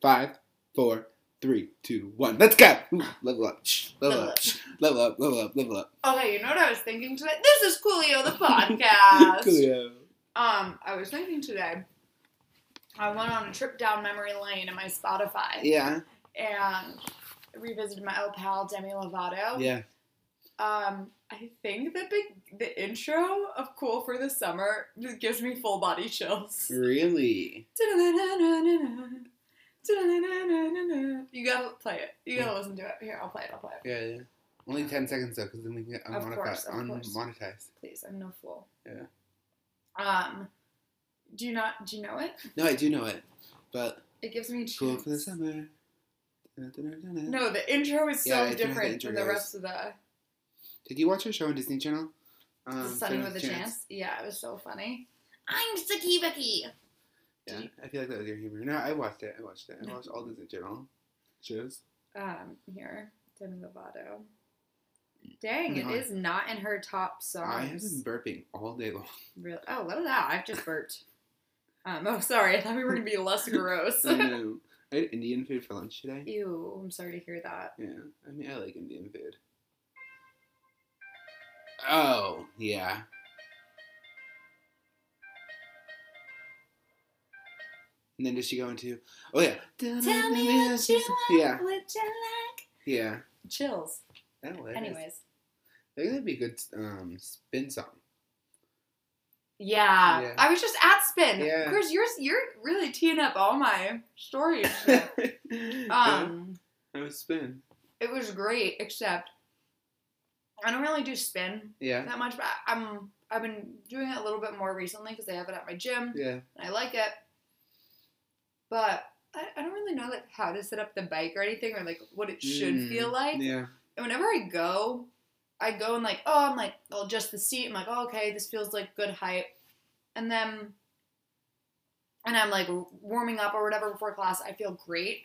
Five, four, three, two, one. Let's go. Ooh, level up. Shh, Level Level up. up. Level up. Level up. Level up. Okay, you know what I was thinking today? This is Coolio the podcast. Coolio. Um, I was thinking today. I went on a trip down memory lane in my Spotify Yeah. and revisited my old pal Demi Lovato. Yeah. Um, I think the big the intro of "Cool for the Summer" just gives me full body chills. Really. You gotta play it. You gotta listen to it. Here, I'll play it. I'll play it. Yeah. yeah. Only ten seconds though, because then we can get Of course, unmonetized. course. Please, I'm no fool. Yeah. Um, do you not? Do you know it? No, I do know it, but It gives me cool for the summer. No, the intro is so I do know how the different intro from the rest of the Did you watch her show on Disney Channel? Um, Sunny with a chance. Yeah, it was so funny. I'm Sucky Becky. Yeah, I feel like that was your humor. No, I watched it. I watched it. I No. watched all Disney Channel shows. Um, here, Demi Lovato. Dang, No. it is not in her top songs. I have been burping all day long. Really? Oh, look at that! I've just burped. Um, oh, sorry. I thought we were gonna be less gross. I know. I had Indian food for lunch today. Ew, I'm sorry to hear that. Yeah, I mean, I like Indian food. Oh, yeah. And then does she go into? Oh yeah. Tell me what you Yeah, What you like? yeah. Chills. That. Anyways. I think that'd be a good um spin song. Yeah. Yeah. I was just at spin. Yeah. Chris, you're you're really teeing up all my stories. um, I was spin. it was great, except I don't really do spin Yeah. that much, but I'm I've been doing it a little bit more recently because they have it at my gym Yeah. and I like it. But I, I don't really know like how to set up the bike or anything or like what it should Mm, feel like. Yeah. And whenever I go, I go and like, oh, I'm like, I'll adjust the seat. I'm like, oh, okay, this feels like good height. And then, and I'm like warming up or whatever before class. I feel great.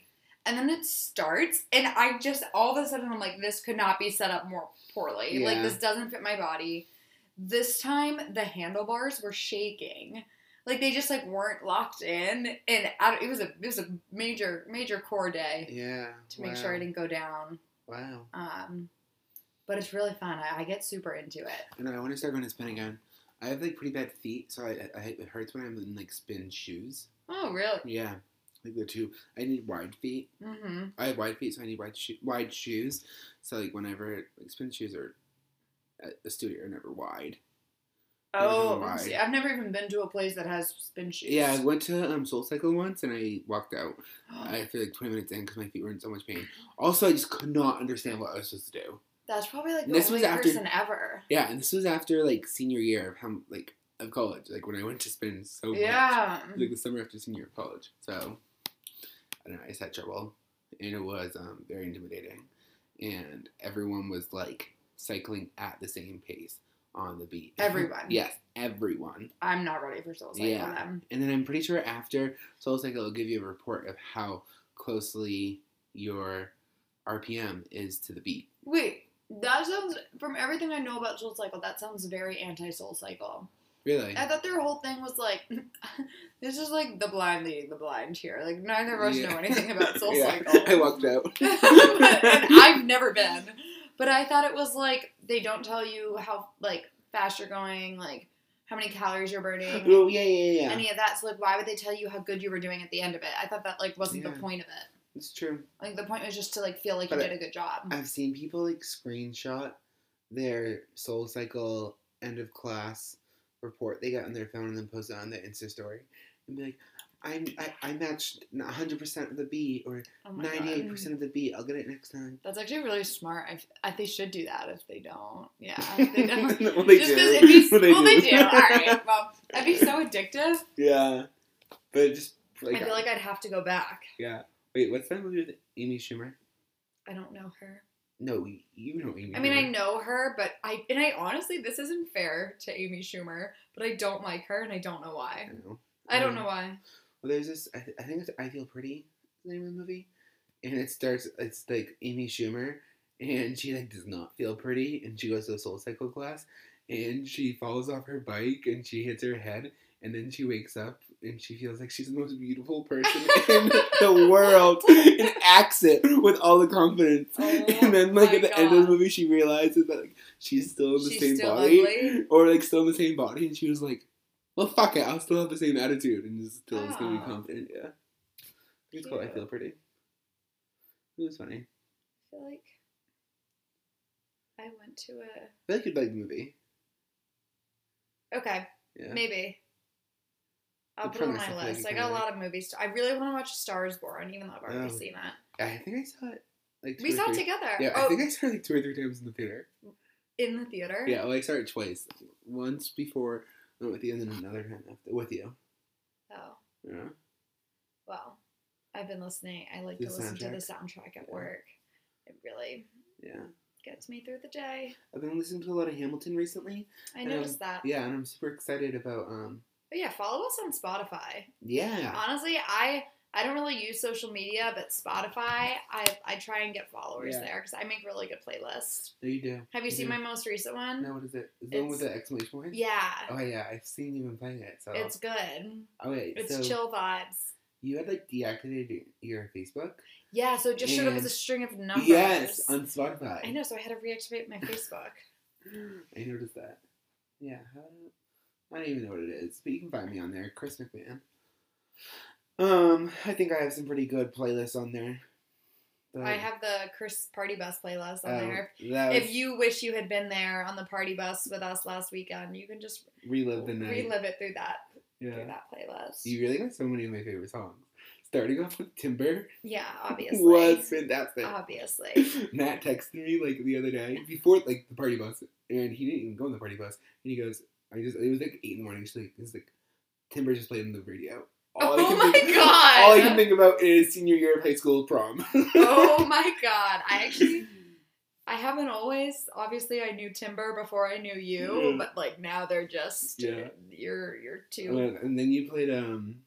And then it starts, and I just all of a sudden I'm like, this could not be set up more poorly. Yeah. Like this doesn't fit my body. This time the handlebars were shaking, like they just like weren't locked in, and I, it was a it was a major major core day Yeah. to make sure I didn't go down. Wow. Um, but it's really fun. I, I get super into it. I know. I want to start going to spin again. I have like pretty bad feet, so I, I it hurts when I'm in like spin shoes. Oh, really? Yeah, like the two. I need wide feet. Mm-hmm. I have wide feet, so I need wide sho- wide shoes. So like whenever like spin shoes are at the studio are never wide. Oh, see, I've never even been to a place that has spin shoes. Yeah, I went to um Soul Cycle once and I walked out. I feel like 20 minutes in because my feet were in so much pain. Also, I just could not understand what I was supposed to do. That's probably like the This only was after- person ever. Yeah, and this was after like senior year of how like of college, like when I went to spin so much. Yeah. like the summer after senior year of college. So I don't know, I just had trouble, and it was um, very intimidating. And everyone was like cycling at the same pace on the beat. Everyone. yes, everyone. I'm not ready for Soul Cycle Yeah. then. And then I'm pretty sure after Soul Cycle, it'll give you a report of how closely your RPM is to the beat. Wait, that sounds from everything I know about Soul Cycle, that sounds very anti Soul Cycle. Really? I thought their whole thing was like, this is like the blind leading the blind here. Like neither of us Yeah. know anything about Soul Yeah, Cycle. I walked out. and I've never been. But I thought it was like they don't tell you how like fast you're going, like how many calories you're burning, oh yeah, yeah, yeah. any of that. So like, why would they tell you how good you were doing at the end of it? I thought that like wasn't Yeah. the point of it. It's true. Like the point was just to like feel like you did a good job. I've seen people like screenshot their Soul Cycle end of class report they got on their phone and then post it on their Insta story and be like, I, I, I matched 100% of the beat or Oh 98% of the beat. I'll get it next time. That's actually really smart. I, I they should do that if they don't. Yeah, if they don't. well, they just do. because it'd be Well, well, they do. All right. Well, that'd be so addictive. Yeah. But just Like, I feel like I'd have to go back. yeah. Wait, what's that movie with Amy Schumer? I don't know her. No, you know Amy. I mean, I know her, but I and I honestly, this isn't fair to Amy Schumer, but I don't like her, and I don't know why. I why. know. I don't Um, know why. Well, there's this. I, th- I think it's I Feel Pretty. The name of the movie, and it starts. It's like Amy Schumer, and she like does not feel pretty, and she goes to a Soul Cycle class, and she falls off her bike, and she hits her head, and then she wakes up, and she feels like she's the most beautiful person in the world, and acts it with all the confidence. Oh and then, like at the end of the movie, she realizes that like she's still in the She's same body, ugly? or like still in the same body, and she was like, "Well, fuck it, I'll still have the same attitude, and just still gonna be ah. confident." Yeah, I think it's called "I Feel Pretty." It was funny. I feel like I went to a. I feel like you'd like the movie. Okay, Yeah, maybe. I'll The put it on my I feel like list. I got a lot of movies. To, I really want to watch Star is Born, even though I've already Oh. seen it. I think I saw it like We saw it together. Yeah, oh, I think I saw it like two or three times in the theater. in the theater. Yeah, well, I saw it twice. Once before went with you, and then another time after with you. Oh Yeah. well, I've been listening. I like The to listen to the soundtrack? at Yeah. work. It really Yeah. gets me through the day. I've been listening to a lot of Hamilton recently. I noticed that. Yeah, and I'm super excited about um But yeah, follow us on Spotify. yeah. Honestly, I I don't really use social media, but Spotify, I I try and get followers Yeah. there because I make really good playlists. No, you do. Have you seen do. my most recent one? No, what is it? Is the one with the exclamation point? Yeah, Oh yeah, I've seen you been playing it. So it's good. oh wait, It's so chill vibes. you had like deactivated your Facebook? Yeah, so it just showed up as a string of numbers. Yes, on Spotify. I know, so I had to reactivate my Facebook. I noticed that. Yeah, I don't even know what it is, but you can find me on there, Chris McMahon. Um, I think I have some pretty good playlists on there. I have the Chris Party Bus playlist on oh, there. Was If you wish you had been there on the party bus with us last weekend, you can just relive the night. relive it through that through that playlist. You really got so many of my favorite songs. Starting off with Timber yeah, obviously. was fantastic. Obviously. Matt texted me like the other day before like the party bus, and he didn't even go on the party bus. And he goes, "I just it was like eight in the morning." She's like, "It's like Timber just played on the radio." All Oh my think, God. All I can think about is senior year of high school prom. oh my god. I actually I haven't always obviously I knew Timber before I knew you, but like now they're just Yeah. you're you're too and then you played um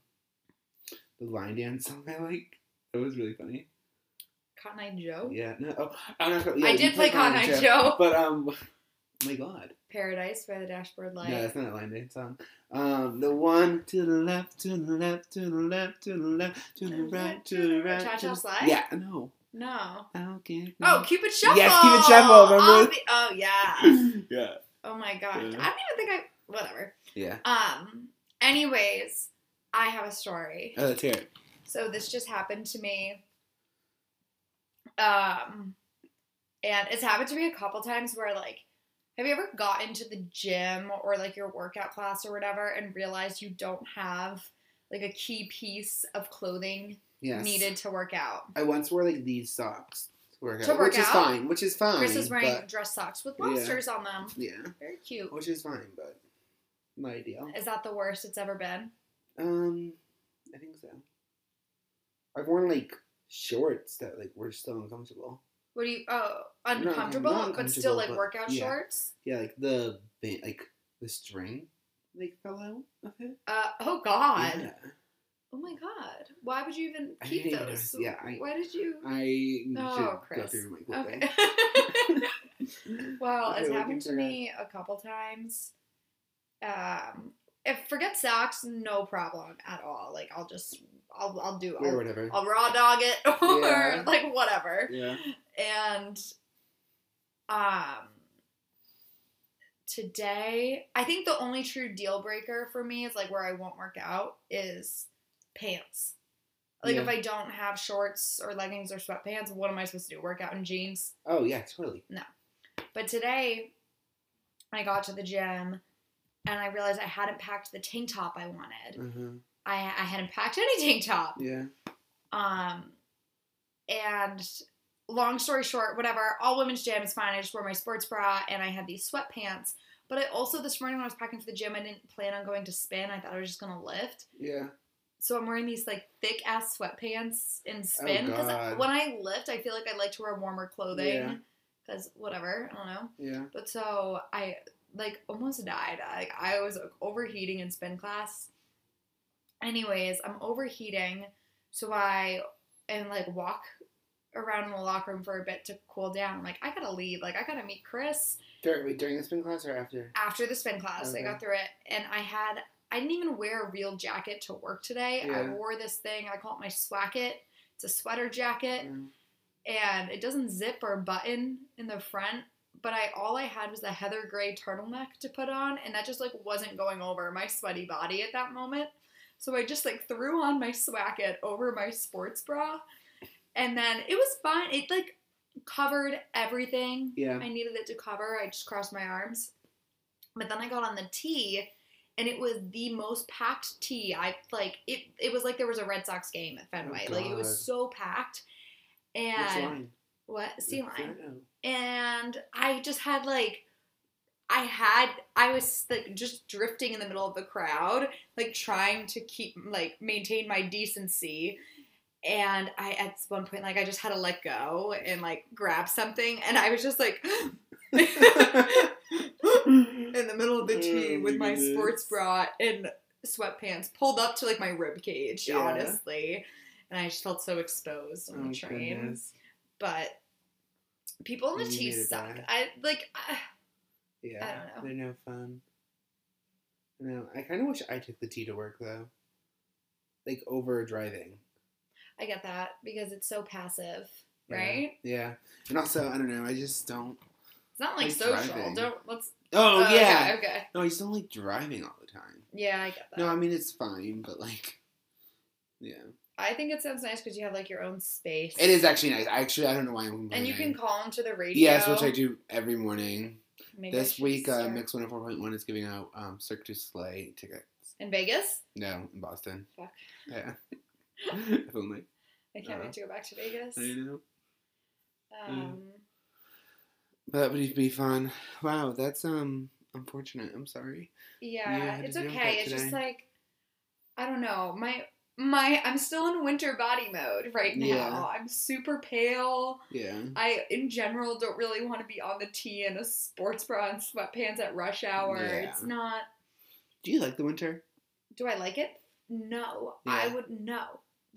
the line dance song I like. That was really funny. Cotton Eye Joe. Yeah, no, oh, I'm not, yeah, I did play Cotton Eye Dance, Joe. but um, my God. Paradise by the Dashboard Light. No, that's not a line dance song. Um, the one to the left, to the left, to the left, to the left, to the right, to the right. Cha-Cha Slide? Yeah, no. No. Get Oh, Cupid Shuffle. Yes, Cupid Shuffle, remember? Obvi- oh yeah. yeah. Oh my god. Yeah. I don't even think I whatever. Yeah. Um anyways, I have a story. Oh, let's hear it. So this just happened to me. Um and it's happened to me a couple times where like have you ever gotten to the gym or like your workout class or whatever and realized you don't have like a key piece of clothing Yes. needed to work out? I once wore like these socks to work To out, work which is fine. Which is fine. Chris is wearing but- dress socks with Yeah. monsters on them. yeah, Very cute. which is fine, but not ideal. Is that the worst it's ever been? Um, I think so. I've worn like shorts that like were still uncomfortable. What do you? Oh, Not- uncomfortable, not but still like but- workout yeah. shorts. Yeah, like the like the string like fell out of it. Uh, oh God. Yeah. Oh my God. Why would you even keep those? notice. Yeah, I- Why did you? I Oh, Chris. through my clothing. Okay. well, Okay, it's happened to me a couple times. Um, if forget socks, no problem at all. Like I'll just, I'll, I'll do, or I'll, whatever. I'll raw dog it or Yeah. like whatever. yeah. And um today I think the only true deal breaker for me is like where I won't work out is pants. Like if I don't have shorts or leggings or sweatpants, what am I supposed to do? Work out in jeans? Oh yeah, totally. No. But today I got to the gym and I realized I hadn't packed the tank top I wanted. Uh-huh. I I hadn't packed any tank top. Yeah. Um, and long story short, whatever, all women's gym is fine. I just wore my sports bra and I had these sweatpants. But I also, this morning when I was packing for the gym, I didn't plan on going to spin. I thought I was just going to lift. Yeah. so I'm wearing these like thick ass sweatpants in spin because Oh, when I lift, I feel like I like to wear warmer clothing because whatever, I don't know. Yeah. But so I like almost died. Like I was overheating in spin class. Anyways, I'm overheating, so I and like walk around in the locker room for a bit to cool down. I'm like, I gotta leave. Like I gotta meet Chris During, wait, during the spin class or after? after the spin class. I got through it, and I had I didn't even wear a real jacket to work today. I wore this thing. I call it my swacket. It's a sweater jacket Mm. and it doesn't zip or button in the front but i all i had was a heather gray turtleneck to put on and that just like wasn't going over my sweaty body at that moment so i just like threw on my swacket over my sports bra. And then it was fine. It like covered everything Yeah. i needed it to cover. I just crossed my arms. But then i got on the T and it was the most packed T i like it it was like there was a red sox game at fenway. Like it was so packed. And what? C line? Oh. and i just had like i had i was like just drifting in the middle of the crowd like trying to keep like maintain my decency and i at one point like i just had to let go and like grab something and i was just like in the middle of the T Oh with my my sports bra and sweatpants pulled up to like my rib cage Yeah. honestly and i just felt so exposed on Oh, the train goodness. but people in the T suck. I like. I, Yeah. I don't know. They're no fun. No, I kind of wish I took the T to work though. Like over driving. I get that because it's so passive, Yeah. right? Yeah. And also, I don't know, I just don't. It's not like Like social. driving. Don't let's. Oh, oh okay, yeah. Okay, No, I just don't like driving all the time. Yeah, I get that. No, I mean, it's fine, but like. Yeah. I think it sounds nice because you have like your own space. It is actually nice. I actually, I don't know why I'm And you can call into the radio. Yes, which I do every morning. Maybe this week, uh. Mix 104.1 is giving out um, Cirque du Soleil tickets. in Vegas. No, in Boston. Fuck. Yeah. if only. I can't Uh, wait to go back to Vegas. I know. Um, But that would be fun. Wow, that's um unfortunate. I'm sorry. yeah, it's to deal with okay. It's just like I don't know. My my I'm still in winter body mode right now. Yeah. I'm super pale. Yeah. I, in general, don't really want to be on the T in a sports bra and sweatpants at rush hour. Yeah. It's not. Do you like the winter? Do I like it? No, I Yeah. would no.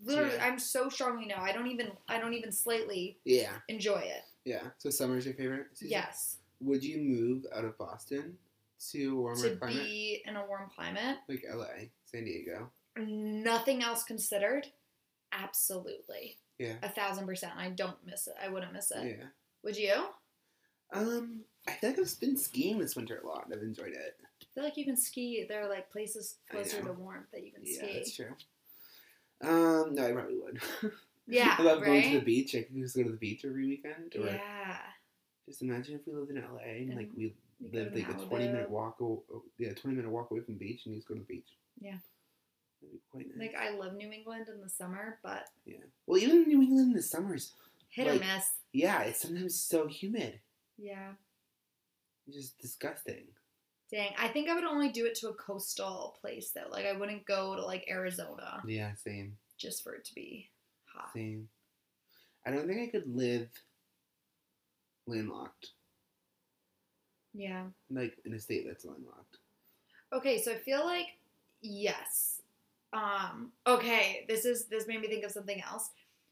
Literally. I'm so strongly no. I don't even. I don't even slightly Yeah. enjoy it. Yeah. So summer's your favorite season? Yes, Would you move out of Boston to a warmer to climate? be in a warm climate, Like LA, San Diego. Nothing else considered. Absolutely, Yeah. a thousand percent. I don't miss it. I wouldn't miss it. Yeah. Would you? Um, I feel like I've been skiing this winter a lot. I've enjoyed it. I feel like you can ski. There are like places closer to warmth that you can Yeah, ski. that's true. Um, no, I probably would. Yeah, I love going to the beach. I could just go to the beach every weekend. Or Yeah. just imagine if we lived in LA and like we lived like a twenty minute walk. o- Yeah, twenty minute walk away from the beach, and you just go to the beach. Yeah. That'd be quite nice. Like I love New England in the summer, but yeah. Well, even New England in the summers, hit or miss. yeah, it's sometimes so humid. Yeah. It's just disgusting. Dang. I think I would only do it to a coastal place though. Like I wouldn't go to like Arizona Yeah, same, just for it to be hot. same. I don't think I could live landlocked, Yeah. like in a state that's landlocked. Okay, so I feel like yes. Um okay, this is this made me think of something else.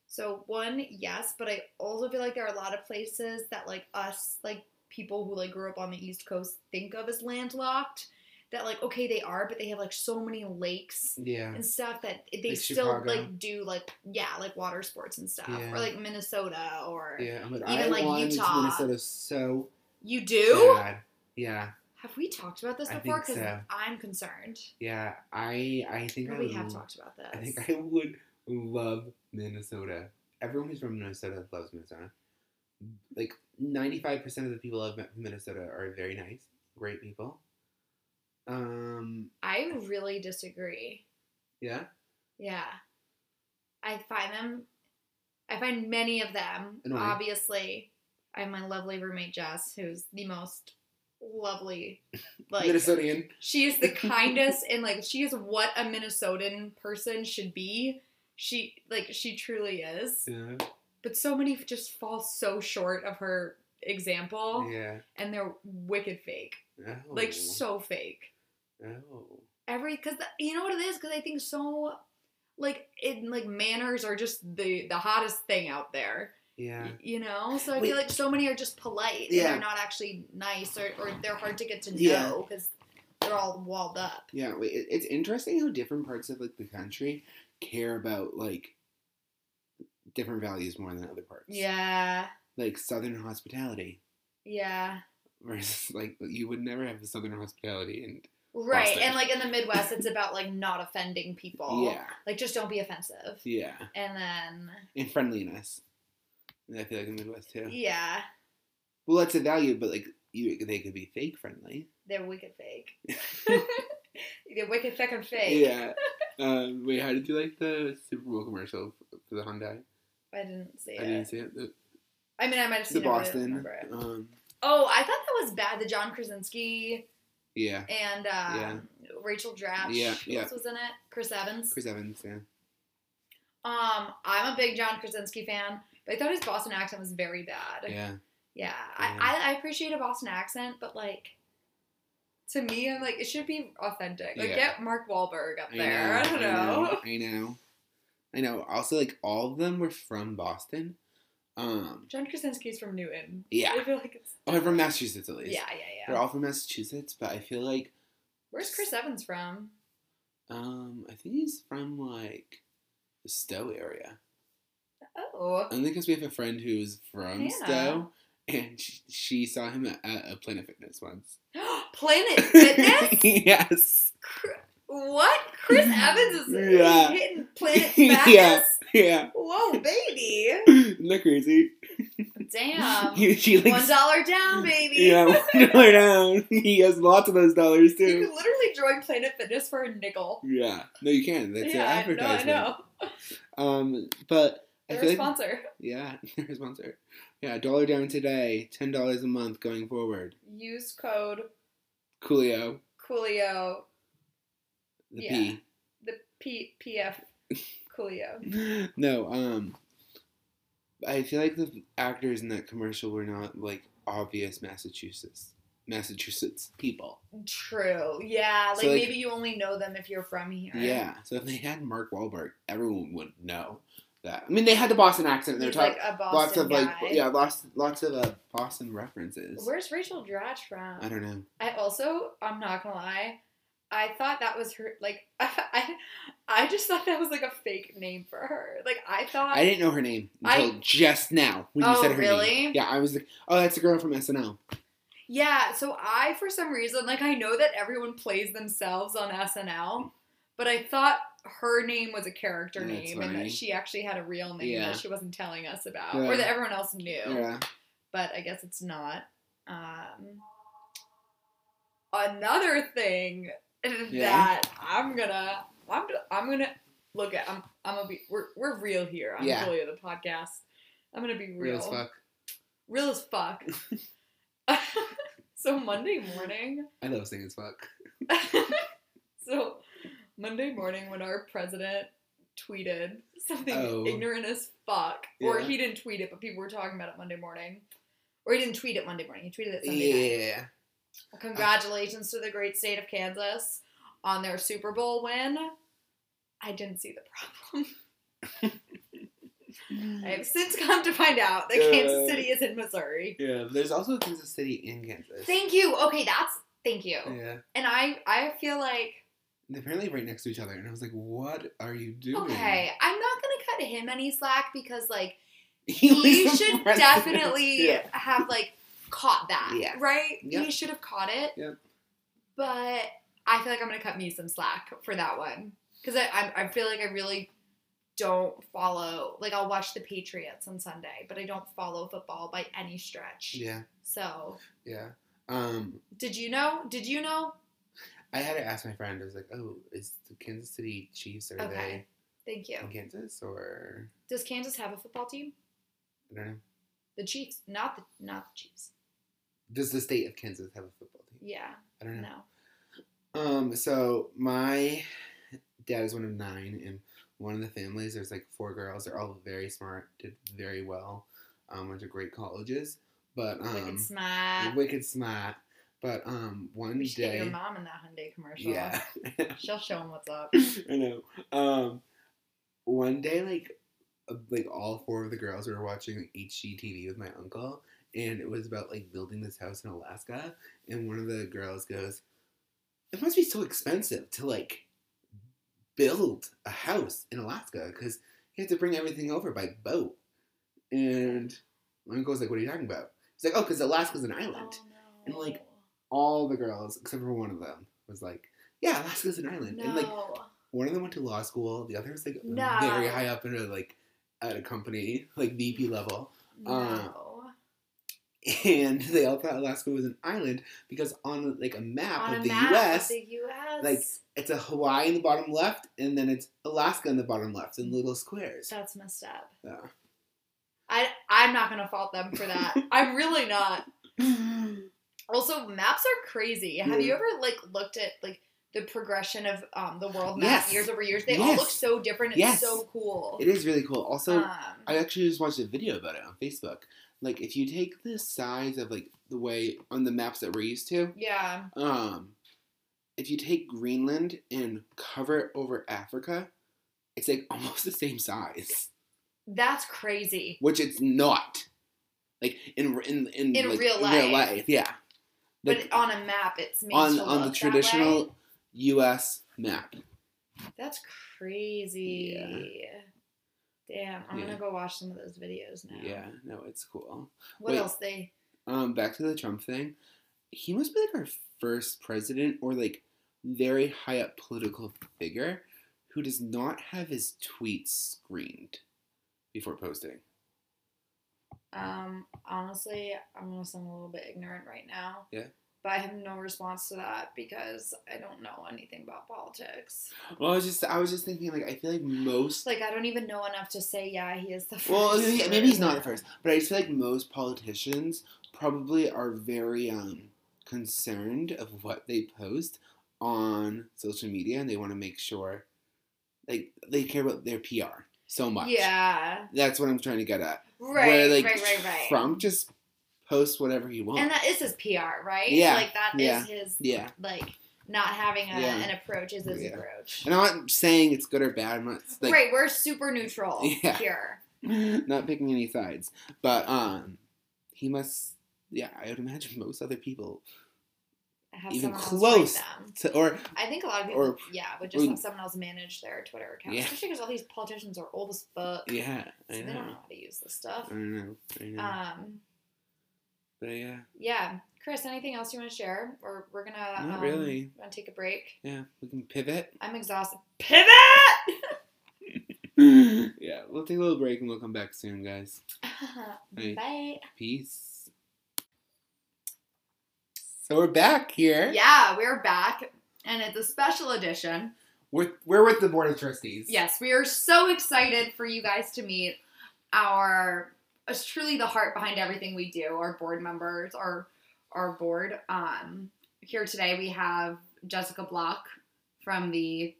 So one, yes, but I also feel like there are a lot of places that like us, like people who like grew up on the East Coast think of as landlocked. That like okay they are, but they have like so many lakes Yeah. and stuff that they Like still Chicago. like do like yeah like water sports and stuff Yeah. or like Minnesota or Yeah, but Even, I like, Utah. Minnesota so you do. bad. Yeah, Have we talked about this before? Because so. I'm concerned. yeah. I I think I we would have talked about this. I think I would love Minnesota. Everyone who's from Minnesota loves Minnesota. Like ninety five percent of the people I've met from Minnesota are very nice, great people. Um, I really disagree. yeah, Yeah. I find them, I find many of them, Annoying. obviously. I have my lovely roommate Jess, who's the most lovely. Like Minnesotian. she is the kindest and like she is what a Minnesotan person should be. She like she truly is. Yeah. But so many just fall so short of her example Yeah. and they're wicked fake. Oh. Like so fake. Oh. every because you know what it is because I think so like in like manners are just the the hottest thing out there. Yeah. You know, so I Wait. feel like so many are just polite and Yeah. they're not actually nice or, or they're hard to get to know because they're all walled up. Yeah. It, it's interesting how different parts of like the country care about like different values more than other parts. Yeah, Like Southern hospitality yeah, versus like you would never have the Southern hospitality and right. Boston. And like in the Midwest, it's about like not offending people. yeah, like just don't be offensive. yeah, And then and friendliness. And I feel like in the Midwest too. yeah, Well, that's a value, but like you, they could be fake friendly. they're wicked fake. they're wicked fucking fake. Yeah. Um, wait, how did you like the Super Bowl commercial for the Hyundai? I didn't see I it. I didn't see it. The, I mean, I might have the seen it. but I Boston. Um, Oh, I thought that was bad. The John Krasinski yeah. and um, Rachel Dratch. Yeah, Who yeah. else was in it? Chris Evans. Chris Evans. Yeah. Um, I'm a big John Krasinski fan, but I thought his Boston accent was very bad. Yeah. Yeah, Yeah. I, I I appreciate a Boston accent, but like. To me, I'm like it should be authentic. Like Yeah. get Mark Wahlberg up I there. know, I don't know. I know. I know. Also, like all of them were from Boston. Um. John Krasinski's from Newton. Yeah. I feel like it's. Oh, from Massachusetts at least. Yeah, yeah, yeah. They're all from Massachusetts, but I feel like Where's Chris Evans from? um I think he's from like the Stow area. Oh, Only because we have a friend who's from Hannah. Stow, and she, she saw him at, at a Planet Fitness once. Planet Fitness. yes. What? Chris Evans is Yeah. hitting Planet Yeah. Fitness? Yeah. Whoa, baby! Isn't that crazy? Damn. He- she like One dollar down, baby. Yeah, one dollar down. He has lots of those dollars too. You could literally join Planet Fitness for a nickel. Yeah. No, you can. That's yeah, an I know, I advertisement. know. Um, but They're a like sponsor. yeah, they're a sponsor. Yeah, dollar down today, ten dollars a month going forward. Use code Coolio, Coolio, the Yeah. the P PF Coolio. No, um, I feel like the actors in that commercial were not like obvious Massachusetts Massachusetts people. True. Yeah, like, So, like- maybe you only know them if you're from here. Yeah, so if they had Mark Wahlberg, everyone would know that. I mean, they had the Boston accent. They're talking like a Boston lots of guy. like yeah, lots lots of uh, Boston references. Where's Rachel Dratch from? I don't know. I also, I'm not gonna lie, I thought that was her. Like, I, I just thought that was like a fake name for her. Like, I thought. I didn't know her name until I- just now when you Oh, said her really? name. Yeah, I was like, oh, that's a girl from SNL. Yeah, so I, for some reason, like, I know that everyone plays themselves on SNL, but I thought her name was a character That's name and that she actually had a real name Yeah. that she wasn't telling us about, Yeah. or that everyone else knew. Yeah. But I guess it's not. Um, another thing that I'm gonna, I'm, I'm gonna look at. I'm, I'm gonna be. We're, we're real here on Yeah. Julia the podcast. I'm gonna be real. Real as fuck. Real as fuck. so Monday morning. I love saying as fuck. so Monday morning when our president tweeted something Oh. ignorant as fuck, or he didn't tweet it, but people were talking about it Monday morning, or he didn't tweet it Monday morning. He tweeted it Sunday night. Yeah. Congratulations to the great state of Kansas on their Super Bowl win. I didn't see the problem. I have since come to find out that Kansas Uh, City is in Missouri. Yeah. but There's also Kansas City in Kansas. Thank you. Okay, that's thank you. Yeah. And I I feel like They're apparently right next to each other, and I was like, "What are you doing?" okay, I'm not gonna cut him any slack because like He he should definitely Yeah. have like caught that, Yeah. right? Yep. He should have caught it. Yep. But I feel like I'm gonna cut me some slack for that one because I, I I feel like I really don't follow like I'll watch the Patriots on Sunday, but I don't follow football by any stretch. Yeah. So Yeah. Um, did you know? Did you know? I had to ask my friend. I was like, "Oh, is the Kansas City Chiefs are Okay. Thank you. in Kansas or Does Kansas have a football team? I don't know." The Chiefs, not the not the Chiefs. Does the state of Kansas have a football team? Yeah. I don't know. No. Um, so my dad is one of nine, and one of the families, there's like four girls. They're all very smart, did very well, um, went to great colleges. But um, Wicked smart. wicked smart. But um, one We should get day, your mom in that Hyundai commercial. yeah, She'll show him what's up. I know. Um, one day, like, uh, like all four of the girls were watching HGTV with my uncle, and it was about like building this house in Alaska. And one of the girls goes, "It must be so expensive to like build a house in Alaska because you have to bring everything over by boat." And my uncle was like, "What are you talking about?" He's like, "Oh, because Alaska's an island." Oh, And, like, All the girls, except for one of them, was like, "Yeah, Alaska's an island." no. And like one of them went to law school. The other was like No. very high up in a like at a company, like VP level. no. Um, and they all thought Alaska was an island because on like a map On of a the map U.S., of the U.S. like, it's a Hawaii in the bottom left, and then it's Alaska in the bottom left in little squares. that's messed up. Yeah. I I'm not gonna fault them for that. I'm really not. Also, maps are crazy. Have you ever like looked at like the progression of um the world map Yes. years over years? They all look so different. It's Yes. so cool. It is really cool. Also, um, I actually just watched a video about it on Facebook. Like, if you take the size of like the way on the maps that we're used to, yeah. um, if you take Greenland and cover it over Africa, it's like almost the same size, That's crazy. which it's not. Like in in in, In like, real in real life. life, yeah. Like, but on a map, it's on on the traditional. U.S. map. That's crazy. Yeah. Damn, I'm Yeah. gonna go watch some of those videos now. Yeah, no, it's cool. What Wait. else they? Um, back to the Trump thing. He must be like our first president or like very high up political figure who does not have his tweets screened before posting. Um, honestly, I'm gonna sound a little bit ignorant right now. Yeah. But I have no response to that because I don't know anything about politics. Well, I was just I was just thinking like I feel like most Like I don't even know enough to say yeah he is the first. well maybe, maybe he's not the first, but I just feel like most politicians probably are very um concerned of what they post on social media and they want to make sure like they care about their PR so much. Yeah. That's what I'm trying to get at. Right. Where like right. Right. Right. Trump just posts whatever he wants. and that is his PR, right? Yeah, Like that is yeah, his yeah. like not having a, Yeah. an approach is his Yeah. approach. And I'm not saying it's good or bad. I'm not like right, we're super neutral Yeah. here. not picking any sides. But um he must yeah, I would imagine most other people Even someone close. to, or I think a lot of people, Or- yeah, would just or- have someone else manage their Twitter account, Yeah. especially because all these politicians are old as fuck. yeah, so they don't know how to use this stuff. I know. I know. Um, but yeah, yeah, Chris, anything else you want to share, or we're gonna Not um, really. Gonna take a break. yeah, we can pivot. I'm exhausted. Pivot. yeah, we'll take a little break and we'll come back soon, guys. Bye. Peace. So we're back here. Yeah, we're back, and it's a special edition. We're, we're with the board of trustees. Yes, we are so excited for you guys to meet our it's truly the heart behind everything we do, our board members, our our board. Um here today we have Jessica Block from the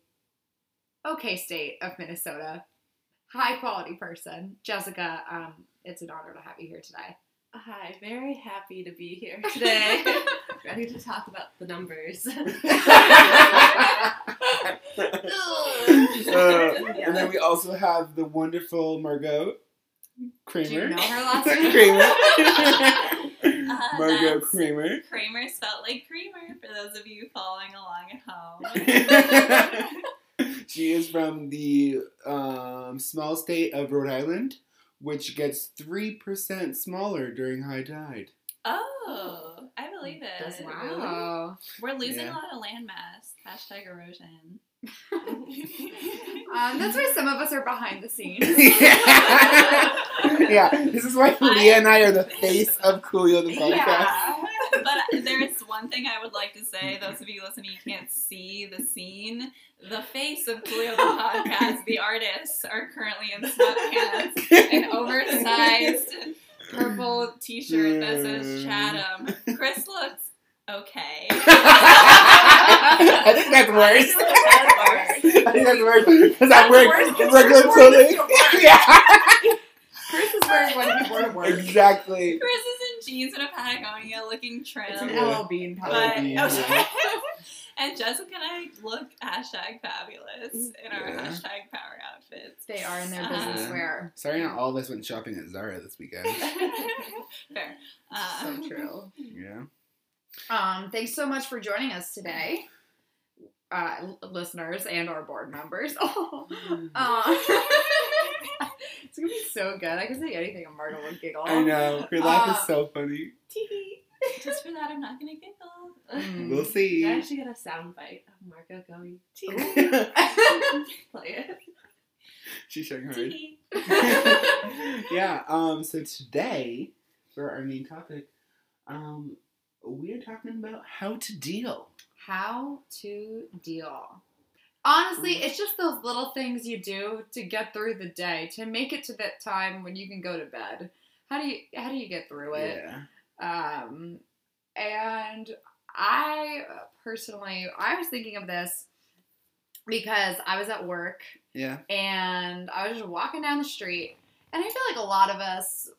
OK state of Minnesota. High quality person. Jessica, um, it's an honor to have you here today. Hi, very happy to be here today. Ready to talk about the numbers. Uh, And then we also have the wonderful Margot Kramer. Do you know her last name? Kramer. Uh, Margot Kramer. Kramer spelled like creamer for those of you following along at home. she is from the um, small state of Rhode Island, which gets 3% smaller during high tide. oh, I believe it. Does it Wow. We're losing Yeah. a lot of landmass. Hashtag erosion. Um, that's why some of us are behind the scenes. yeah, this is why Leah and I are the face of Coolio the podcast. Yeah. but there is one thing I would like to say. Those of you listening, you can't see the scene. The face of Coolio the podcast, the artists, are currently in sweatpants an oversized Purple T-shirt that says. Chatham. Chris looks okay. I think that's worse. I think that's worse because I'm wearing worse 'cause regular you're clothing. it to work. yeah, Chris is wearing what he wore to work. exactly. Chris is in jeans and a Patagonia, looking trim. It's an LL Bean But Patagonia. Yeah. and Jessica and I look hashtag fabulous in our Yeah. hashtag power outfits. They are in their Uh, business wear. Sorry, not all of us went shopping at Zara this weekend. Fair. So Um, true. Yeah. Um, thanks so much for joining us today, uh, listeners and our board members. Oh, uh, it's gonna be so good. I can say anything, and Margot would giggle. I know. Your laugh Uh, is so funny. Just for that, I'm not gonna giggle. Mm. We'll see. I actually got a sound bite of Margot going, "Tee." play it. She's showing her. Tee. yeah. Um. So today, for our main topic, um, we're talking about how to deal. How to deal. Honestly, it's just those little things you do to get through the day, to make it to that time when you can go to bed. How do you how do you get through it? Yeah. Um, and I personally, I was thinking of this because I was at work Yeah. and I was just walking down the street, and I feel like a lot of us,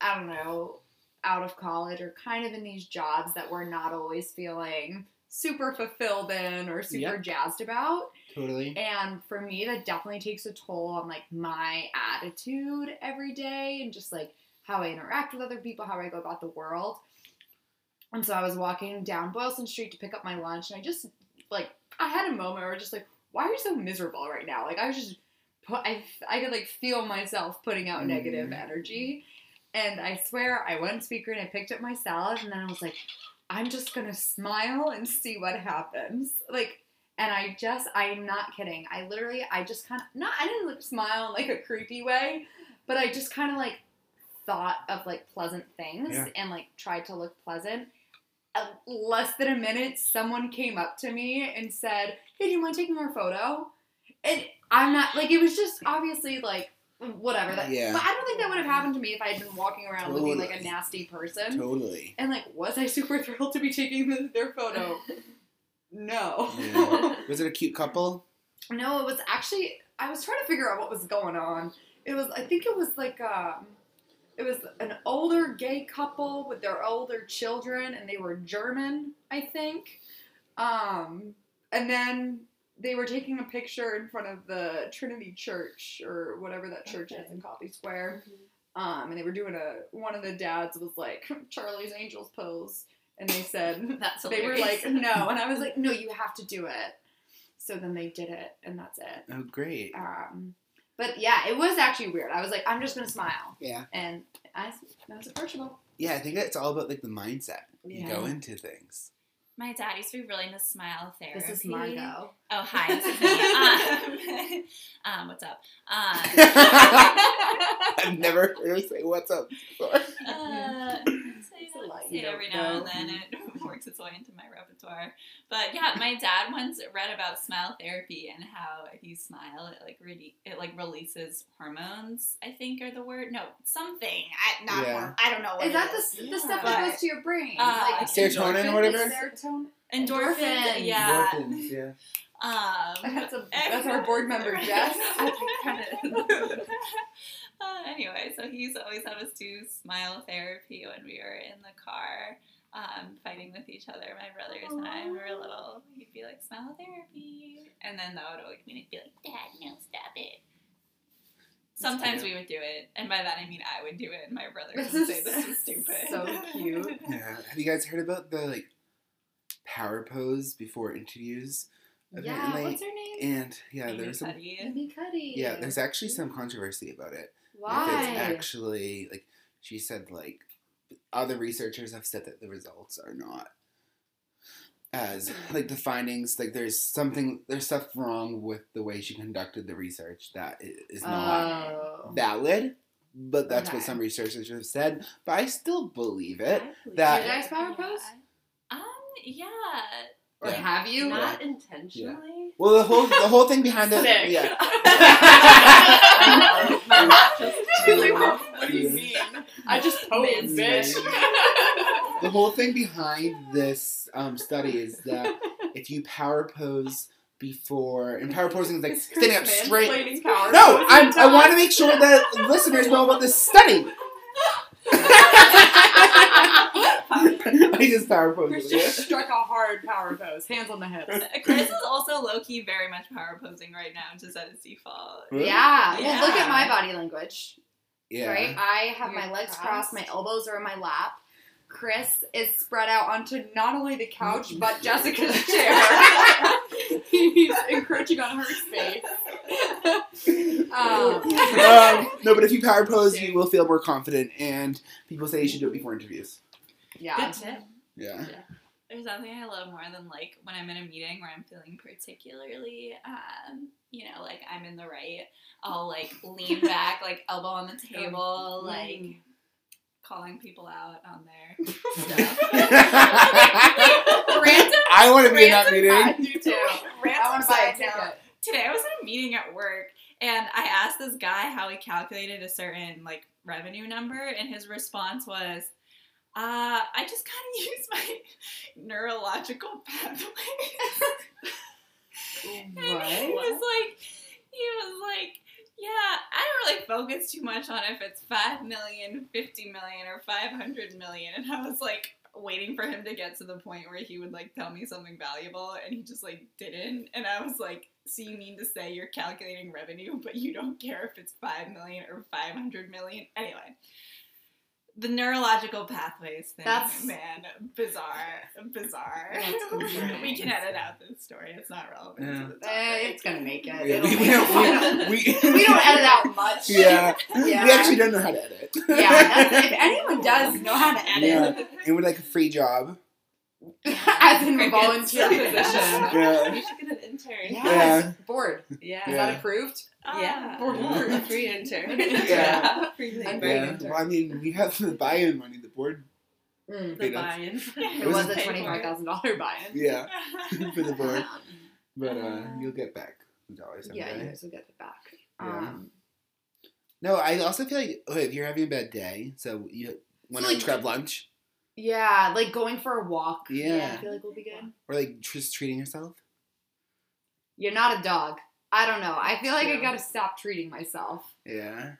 I don't know, out of college are kind of in these jobs that we're not always feeling super fulfilled in or super Yep. jazzed about. Totally. And for me, that definitely takes a toll on like my attitude every day and just like how I interact with other people, how I go about the world. And so I was walking down Boylston Street to pick up my lunch, and I just like I had a moment where I was just like, why are you so miserable right now? Like I was just put I I could like feel myself putting out negative Mm. energy. And I swear I went speaker and I picked up my salad and then I was like, I'm just gonna smile and see what happens. Like and I just I'm not kidding. I literally I just kind of not I didn't like smile in like a creepy way, but I just kind of like thought of like pleasant things Yeah. and like tried to look pleasant. Uh, less than a minute, someone came up to me and said, "Hey, do you mind taking our photo?" And I'm not like it was just obviously like whatever that. Yeah. But I don't think that would have happened to me if I had been walking around looking like a nasty person. Totally. And like, was I super thrilled to be taking the, their photo? No. Yeah. Was it a cute couple? no, it was actually I was trying to figure out what was going on. It was I think it was like um it was an older gay couple with their older children and they were German, I think. Um and then they were taking a picture in front of the Trinity Church or whatever that church is in Copley Square. Um, and they were doing a one of the dads was like Charlie's Angels pose, and they said That's they were like no, and I was like no, you have to do it. So then they did it, and that's it. Oh, great. Um, but yeah, it was actually weird. I was like, I'm just gonna smile, Yeah. and I that was approachable. Yeah, I think it's all about like the mindset you go into things. My dad used to be really into smile therapy. This is Margot. Oh, hi. This. Um, um, what's up? Um, I've never heard her say what's up before. Uh, It's say, a lot say you it every don't now know. and then it works its way into my repertoire. But yeah, my dad once read about smile therapy and how if you smile, it like re- it like releases hormones. I think are the word. No, something. I not. Yeah. hor- I don't know. What Is it that is. the, the stuff that goes to your brain? Uh, like Serotonin or whatever? Serotonin. endorphins? endorphins. Yeah. Endorphins, yeah. Um, That's a that's our board member Jess. uh, anyway, so he's always had us do smile therapy when we were in the car, um, fighting with each other. My brothers and I we were little. He'd be like, smile therapy. And then that would always mean he'd be like, Dad, no, stop it. Sometimes we would do it, and by that I mean I would do it, and my brothers would say this is stupid. so cute. Yeah. Have you guys heard about the like power pose before interviews? Yeah, Apparently- what's her name? And yeah, Amy there's some Cuddy. Amy Cuddy. yeah, there's actually some controversy about it. If Why? it's actually like she said like other researchers have said that the results are not as like the findings like there's something there's stuff wrong with the way she conducted the research that i- not Oh. valid but that's what some researchers have said but i still believe it Did that you guys power pose? Um, yeah. Or Yeah. have you? Not intentionally. well the whole the whole thing behind it Sick. yeah what, what do you mean? I just pose, bitch. bitch. The whole thing behind this um, study is that if you power pose before, and power posing is like Is standing up straight. power No, I'm, I want to make sure that listeners know about this study. I just power posed. Chris Yeah. just struck a hard power pose, hands on the hips. Chris is also low key very much power posing right now, just at his default. Really? Yeah. Yeah. Well, look at my body language. Yeah. Right? I have my You're legs crossed. crossed, my elbows are in my lap. Chris is spread out onto not only the couch but Jessica's chair. He's encroaching on her space. Um, um, no, but if you power pose, you will feel more confident, and people say you should do it before interviews. Yeah. Good tip. Yeah. There's nothing I love more than like when I'm in a meeting where I'm feeling particularly, um, you know, like I'm in the right. I'll like lean back, like elbow on the table, like calling people out on their stuff. Random, I want to be in that meeting. I do too. I Random want to buy a ticket. Today I was in a meeting at work and I asked this guy how he calculated a certain like revenue number and his response was, uh, I just kind of use my neurological pathway. And he was like, he was like, yeah, I don't really focus too much on if it's 5 million, 50 million, or 500 million. And I was like, waiting for him to get to the point where he would like tell me something valuable and he just like didn't. And I was like, so you mean to say you're calculating revenue, but you don't care if it's 5 million or 500 million? Anyway. The neurological pathways thing, That's- man, bizarre, bizarre. We can edit out this story; it's not relevant Yeah. to the Eh, topic. it's gonna make it. Yeah, It'll we, make we it don't, we, we don't edit out much. Yeah. Yeah. We actually don't know how to edit. Yeah, if anyone does know how to edit, Yeah. And we're like a free job. as in a volunteer position. Yeah. You should get an intern. Yes. Yeah. Board. Yeah. Is that approved? Yeah. Board Yeah. approved. A free intern. Yeah. Free I'm labor. Yeah. Well, I mean, we have the buy-in money. The board. Mm. The buy-in. It was a twenty-five thousand dollar buy-in. Yeah. for the board. But uh, you'll get back the dollars someday. Yeah, you guys will get it back. Yeah. Um, No, I also feel like okay, if you're having a bad day, so you want to like- grab lunch yeah, like going for a walk. Yeah. I feel like we'll be good. or like just treating yourself. You're not a dog. I don't know. I feel like I gotta stop treating myself. Yeah.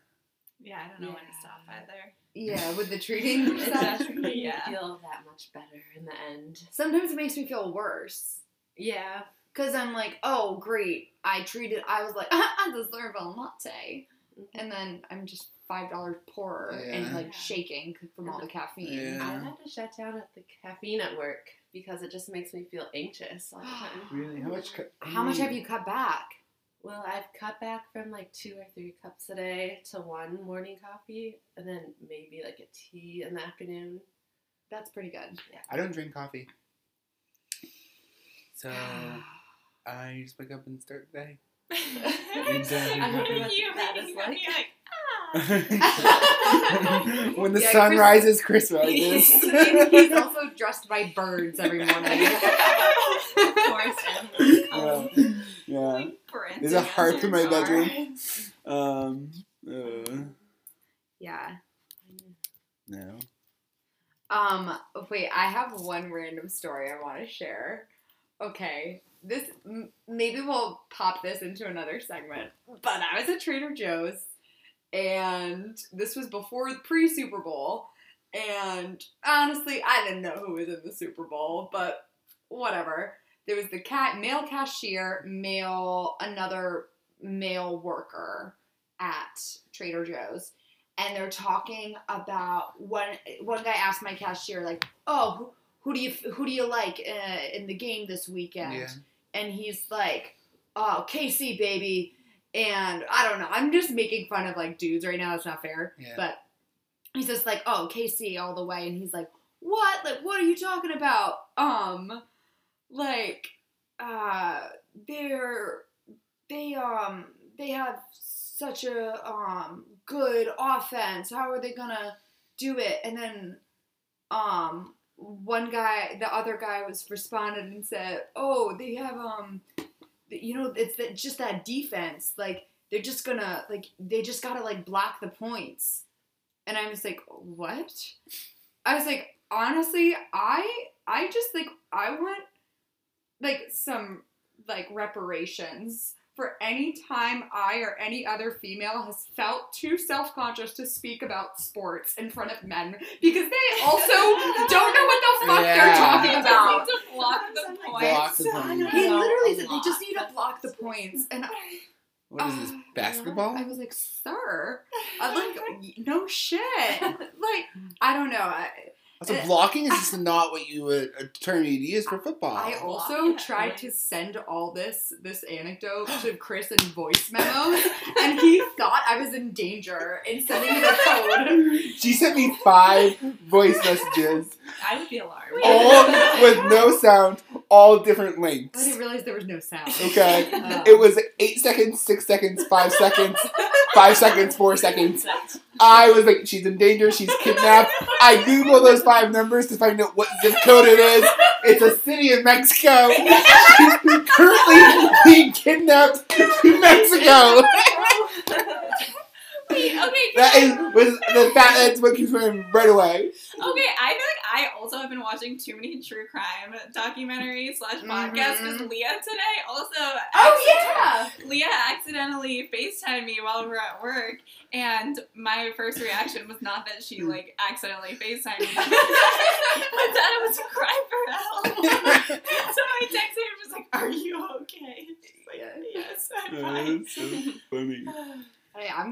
Yeah, I don't know when to stop either. Yeah, with the treating It stuff. you Yeah. feel that much better in the end. Sometimes it makes me feel worse. Yeah. Cause I'm like, oh great, I treated. I was like, I deserve a latte, mm-hmm. and then I'm just five dollars poorer and like shaking from all the caffeine. Yeah. I had to shut down at the caffeine at work because it just makes me feel anxious all the time. Really? How much? cu- How much have mm. you cut back? Well, I've cut back from like two or three cups a day to one morning coffee, and then maybe like a tea in the afternoon. That's pretty good. Yeah. I don't drink coffee. So I just wake up and start the day. Exactly. I hope You what that making is me like. like, when the Yeah, sun Chris- rises, Chris rises. He's also dressed by birds every morning. Yeah. yeah. like There's a harp in my bedroom. Um. Uh, yeah. no. Um. Wait, I have one random story I want to share. Okay, this m- maybe we'll pop this into another segment. But I was at Trader Joe's, and this was before pre Super Bowl. And honestly, I didn't know who was in the Super Bowl, but whatever. There was the cat male cashier, male another male worker at Trader Joe's, and they're talking about one. One guy asked my cashier like, "Oh, who, who do you who do you like uh, in the game this weekend?" Yeah. and he's like, "Oh, KC baby," and I don't know. I'm just making fun of like dudes right now. It's not fair, Yeah. but he's just like, "Oh, KC all the way," and he's like, "What? Like, what are you talking about?" Um, like, uh, they're they um they have such a um good offense. How are they gonna do it? And then um one guy the other guy was responded and said oh they have um you know it's that just that defense like they're just gonna like they just gotta like block the points And I'm just like, what? I was like, honestly, I I just like I want like some like reparations for any time I or any other female has felt too self-conscious to speak about sports in front of men because they also don't know what the fuck Yeah. they're talking They about. need to block the points. Block the. He literally said they just need to block the points, and I, What is this? Uh, Basketball? I was like, sir, I like no shit. Like I don't know. I, So eh. blocking is just not what you would a term you'd use for football. I also tried to send all this this anecdote to Chris in voice memos, and he thought I was in danger in sending me the code. she sent me five voice messages, I would be alarmed. all with no sound, all different lengths. I didn't realize there was no sound. Okay. Oh. It was eight seconds, six seconds, five seconds, five seconds, four seconds. I was like, she's in danger, she's kidnapped. I Googled those five numbers to find out what zip code it is. It's a city in Mexico. She's currently being kidnapped to Mexico. Oh. Wait, okay. That is was the fact that's what confirmed right away. Okay, I feel like I also have been watching too many true crime documentaries slash podcasts because Mhm. Leah today also. Oh yeah. Leah accidentally FaceTimed me while we were at work, and my first reaction was not that she like accidentally FaceTimed me, but that it was a cry for help. so I texted her and was like, "Are you okay?" She's like, "Yes, I'm fine."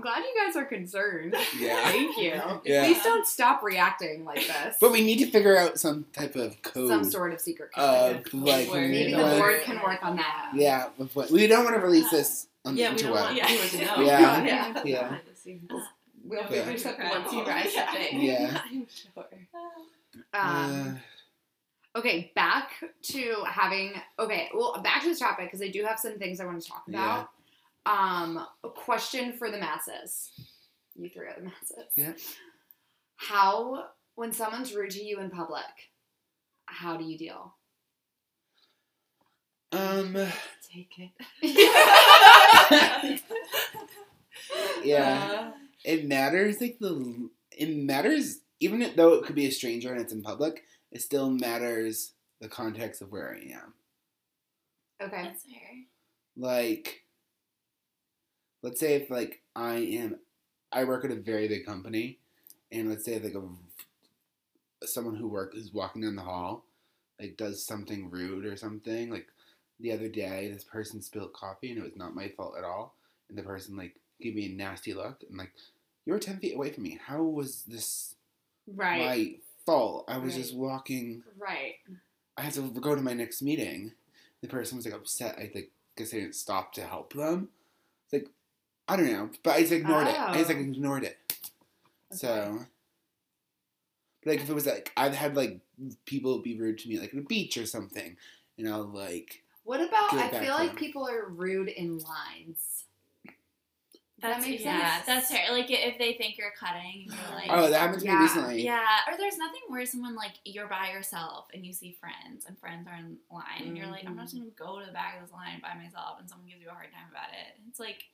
so funny. Hey, I'm glad you guys are concerned. Yeah. Thank you. Yeah. Please don't stop reacting like this. But we need to figure out some type of code. some sort of secret code. of like Word. Maybe the when- board can work on that. Yeah, what we don't want to release this on Yeah, the we don't want Yeah. to know. Yeah. Yeah. Yeah. Behind. We'll figure True something crime. Once you out. rise Yeah. up. Yeah. I'm sure. Um, okay, back to having. Okay, well, back to this topic because I do have some things I want to talk about. Um, a question for the masses. You three are the masses. Yeah. How, when someone's rude to you in public, how do you deal? Um. Take it. Yeah. It matters. Like the. It matters, even though it could be a stranger and it's in public. It still matters the context of where I am. Okay. That's fair. Like. Let's say if like I am, I work at a very big company, and let's say like a someone who work is walking down the hall, like does something rude or something. Like the other day, this person spilled coffee and it was not my fault at all. And the person like gave me a nasty look and like, you were ten feet away from me. How was this Right. my fault? I was Right. just walking. Right. I had to go to my next meeting. The person was like upset. I like guess I didn't stop to help them. It's like I don't know, but I just ignored it. I just like Oh. ignored it. So, but like if it was like I've had like people be rude to me like at a beach or something, and I'll like What about? Give it I feel like them. people are rude in lines. That's that makes yeah, sense? that's fair. Like if they think you're cutting, you're like, oh that happened to Yeah. me recently. Yeah, or there's nothing worse than when like you're by yourself and you see friends and friends are in line and you're like, I'm not mm-hmm. just gonna go to the back of this line by myself and someone gives you a hard time about it. It's like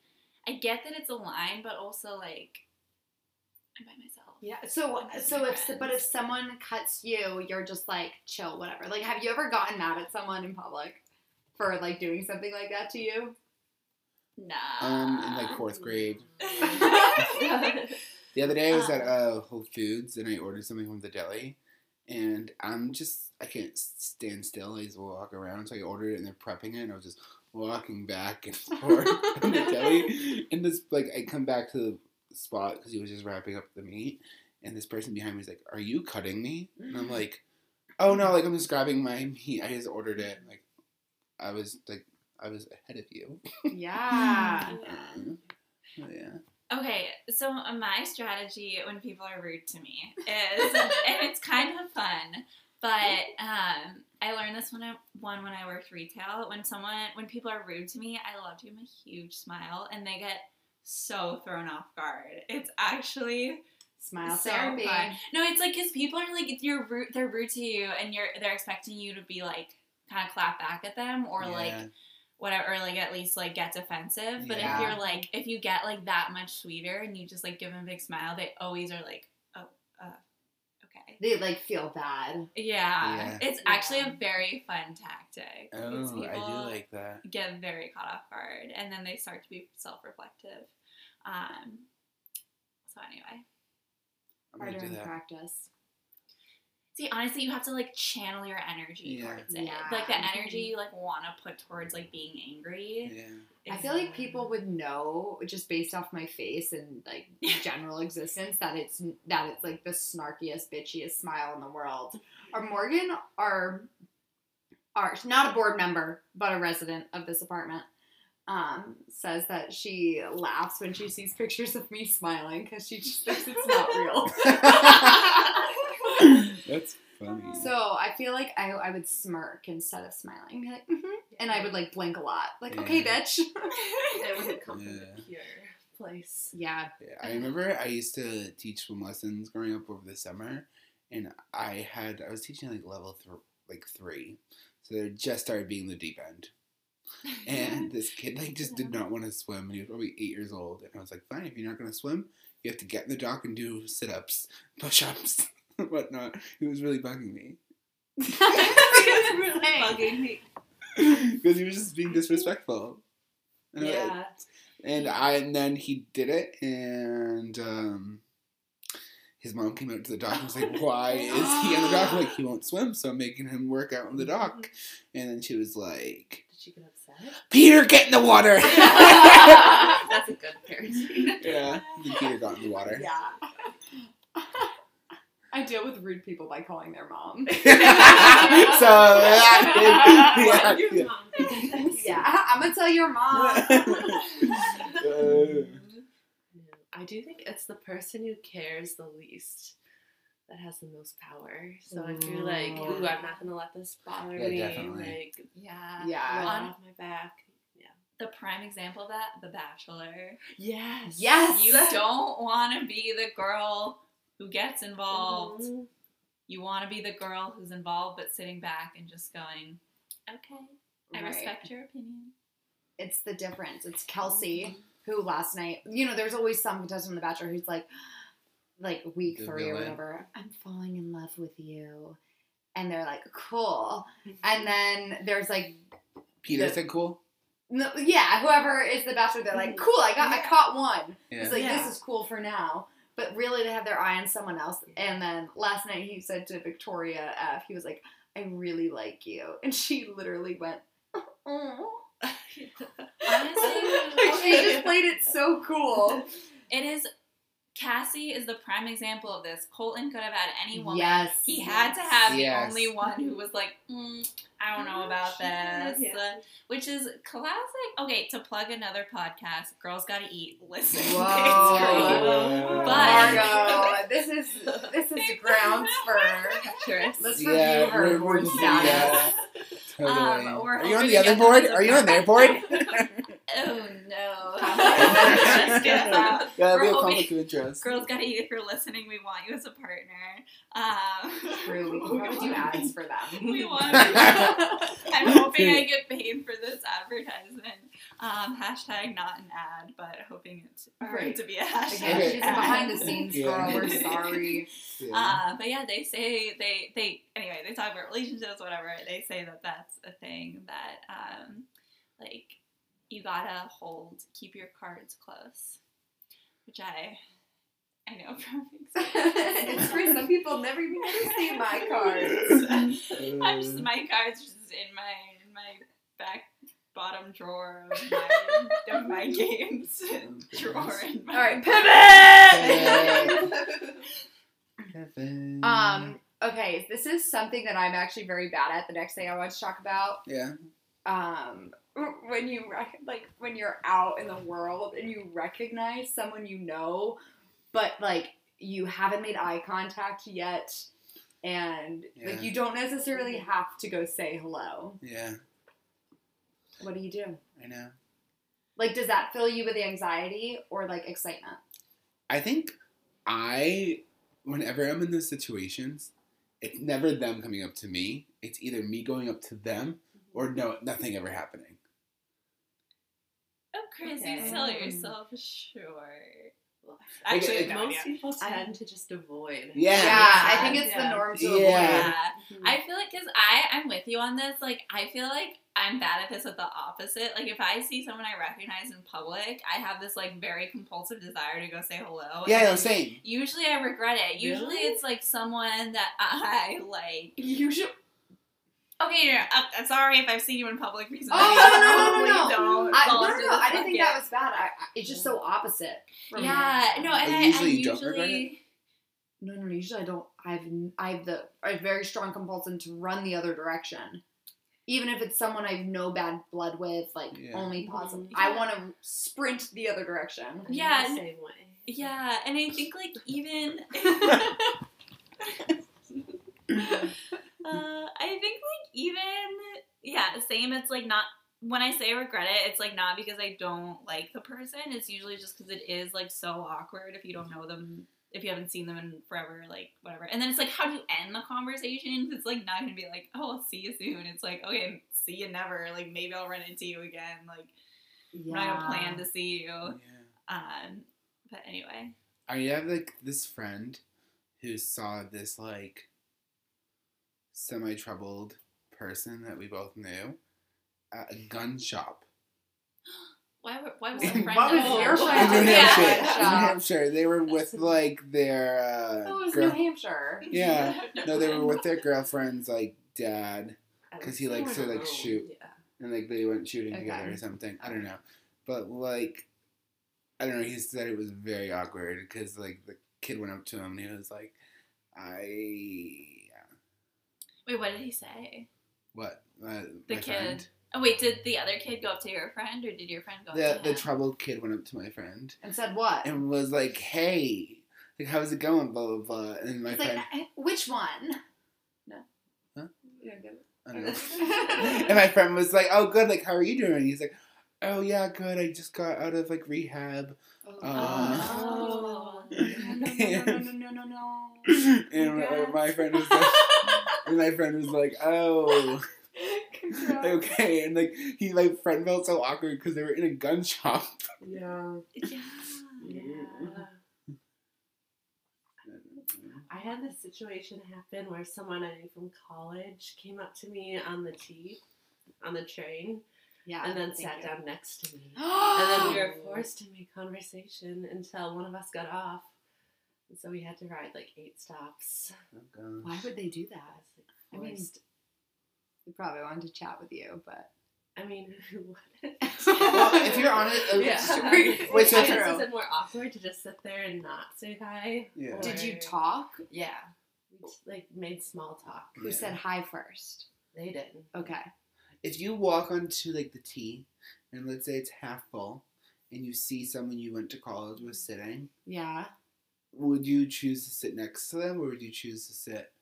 I get that it's a line, but also like I'm by myself. Yeah. So And so my if but if someone cuts you, you're just like chill, whatever. Like, have you ever gotten mad at someone in public for like doing something like that to you? Nah. Um, in like fourth grade. The other day I was at uh, Whole Foods and I ordered something from the deli, and I'm just I can't stand still. I just walk around, so I ordered it and they're prepping it, and I was just walking back and forth from the deli, and this like I come back to the spot because he was just wrapping up the meat, and this person behind me is like, "Are you cutting me?" And I'm like, "Oh no, like I'm just grabbing my meat. I just ordered it. Like I was like I was ahead of you." Yeah. Um, oh, yeah. Okay, so my strategy when people are rude to me is, and it's kind of fun, but um, I learned this when I one when I worked retail. When someone, when people are rude to me, I love to give them a huge smile, and they get so thrown off guard. It's actually Smile so therapy. fun. No, it's like because people are like you're rude, they're rude to you, and you're they're expecting you to be like kind of clap back at them or like whatever, or like at least like get defensive. But Yeah. if you're like, if you get like that much sweeter and you just like give them a big smile, they always are like, okay. They like feel bad. Yeah, Yeah. it's actually a very fun tactic. Oh, I do like that. Get very caught off guard, and then they start to be self-reflective. Um, so anyway, I'm gonna Harder do in that. practice. See, honestly, you have to like channel your energy Yeah. towards it. Yeah. Like the energy you like want to put towards like being angry. Yeah. I feel like people would know just based off my face and like general existence that it's that it's like the snarkiest, bitchiest smile in the world. Our Morgan, our our not a board member, but a resident of this apartment, um, says that she laughs when she sees pictures of me smiling because she just thinks it's not real. That's funny. so I feel like I, I would smirk instead of smiling, Be like, "Mhm," and I would like blink a lot, like okay, bitch. It wouldn't come from Yeah. a pure place. yeah, Yeah, I remember I used to teach swim lessons growing up over the summer, and I had I was teaching like level th- like three, so they just started being the deep end. And this kid like just did not want to swim, and he was probably eight years old. And I was like, "Fine, if you're not gonna swim, you have to get in the dock and do sit ups, push ups, whatnot." He was really bugging me he was really bugging me. because he was just being disrespectful. And I- Yeah. And I and then he did it, and um, his mom came out to the dock and was like, "Why is he on the dock? I'm like he won't swim, so I'm making him work out on the dock." And then she was like, Did she get upset? "Peter, get in the water!" That's a good parenting. yeah, Peter got in the water. Yeah. I deal with rude people by calling their mom. so that is, yeah, Your yeah. mom yeah, I'm gonna tell your mom. I do think it's the person who cares the least that has the most power. So if you're like, Ooh. ooh, I'm not gonna let this bother Yeah, me. definitely. Like, Yeah. Yeah. roll On off my back. Yeah. the prime example of that, The Bachelor. Yes. Yes. You don't want to be the girl who gets involved. Mhm. You want to be the girl who's involved but sitting back and just going, okay, I Right. respect your opinion. It's the difference. It's Kelsey mm-hmm. who last night, you know, there's always some contestant on The Bachelor who's like, like week The three or whatever. I'm falling in love with you, and they're like, cool. Mm-hmm. And then there's like, Peter The- said, "Cool." no, yeah, whoever is the Bachelor, they're like, mm-hmm. cool. I got, I caught one. Yeah. It's like Yeah. this is cool for now. But really, they have their eye on someone else. And then last night, he said to Victoria F, he was like, "I really like you," and she literally went, "Oh." Honestly, she just played it so cool. it is. Cassie is the prime example of this. Colton could have had any woman. Yes. He had to have Yes. the only one who was like, mm, I don't know about this. Yeah. Uh, which is classic. Okay, to plug another podcast, Girls Gotta Eat. Listen. Whoa. It's great. Whoa. But- Margot, this is this is grounds for let's Yeah, review her we're- board status. yeah. Totally. Um, we're you on the other board? them as a Are you on their board? Oh no. yeah, Get out. that'll be We're a hoping- conflict of interest. Girls Gotta Eat, if you're listening, we want you as a partner. Um, True, we can probably do ads for them. We want I'm hoping I get paid for this advertisement. Um, hashtag not an ad, but hoping it's for Right. it to be a hashtag. Okay. she's a behind the scenes Yeah. girl. We're sorry. Yeah. Uh, but yeah, they say they they anyway they talk about relationships, whatever. They say that that's a thing that um, like you gotta hold, keep your cards close, which I I know from experience. it's for some people never even get to see my cards. I'm just my cards just in my in my back bottom drawer of my, of my games drawer. In my All right, pivot. Kevin. um. Okay, this is something that I'm actually very bad at. The next thing I want to talk about. Yeah. um when you rec- like when you're out in the world and you recognize someone you know but like you haven't made eye contact yet and Yeah. like you don't necessarily have to go say hello Yeah. what do you do I know. like does that fill you with anxiety or like excitement I think I, whenever I'm in those situations, it's never them coming up to me. It's either me going up to them or no, nothing ever happening. Chris, Okay. you sell yourself sure. Actually, Okay, most yeah. people tend to just avoid. Yeah. Yeah, I think it's the norm to Yeah. avoid. Yeah. Mhm. I feel like because I I'm with you on this. Like I feel like I'm bad at this with the opposite. Like if I see someone I recognize in public, I have this like very compulsive desire to go say hello. Yeah, and no, then same. Usually I regret it. Usually Really? it's like someone that I like. You should. Okay, yeah, uh, I'm sorry if I've seen you in public recently. Oh, no, no, no, no, no. Don't I, no, no, no. I didn't think that was bad. I, I, it's just so opposite. from Yeah, no, and But I usually I you don't usually. No, no, no. Usually I don't. I've I have the I have very strong compulsion to run the other direction, even if it's someone I have no bad blood with, like Yeah. only positive. Mhm. I want to sprint the other direction. I'm Yeah, the same way. Yeah, and I think like even uh, I think like even yeah, same. It's like not when I say regret it, it's like not because I don't like the person. It's usually just because it is like so awkward if you don't know them, if you haven't seen them in forever, like whatever. And then it's like, how do you end the conversation? It's like not gonna be like, oh, I'll see you soon. It's like, okay, see you never. Like maybe I'll run into you again. Like I'm not gonna plan to see you. Yeah. Um, but anyway. I have like this friend who saw this like semi troubled person that we both knew at a gun shop. Why, were- why was What the friend was know? your In New doing Yeah. Hampshire. In New? Hampshire. They were with like their uh Oh, it was girl- New Hampshire. Yeah. No, they were with their girlfriend's like dad because he likes to, like, shoot. Yeah. and like they went shooting Okay. together or something. I don't know. But like I don't know, he said it was very awkward because like the kid went up to him and he was like, I Wait, what did he say? what? Uh, The my kid. friend. Oh wait, did the other kid go up to your friend, or did your friend go The up to the him? troubled kid went up to my friend And said what? and was like, "Hey, like how's it going?" Blah blah blah. And my He's friend, like, "Eh, which one? No. Huh? You don't get it? I don't know. and my friend was like, "Oh, good. Like, how are you doing?" He's like, "Oh yeah, good. I just got out of like rehab." Uh, Oh. No, no, no, no, no, no, no. and my friend was like, and my friend was like, "Oh, okay." And like, he like friend felt so awkward because they were in a gun shop. Yeah. Yeah. Yeah. I had this situation happen where someone I knew from college came up to me on the T, on the train, Yeah. and then sat you. down next to me. And and then we were forced to make conversation until one of us got off. And so we had to ride like eight stops. Oh, gosh. Why would they do that? I I mean, mean, They probably wanted to chat with you, but. I mean, who would? Well, if you're on it, uh, yeah. Wait, so I if is it more awkward to just sit there and not say hi? Yeah. Did you talk? Yeah. We like made small talk. Who Yeah. said hi first? They did. Okay. If you walk onto like the T, and let's say it's half full, and you see someone you went to college with sitting, Yeah. would you choose to sit next to them, or would you choose to sit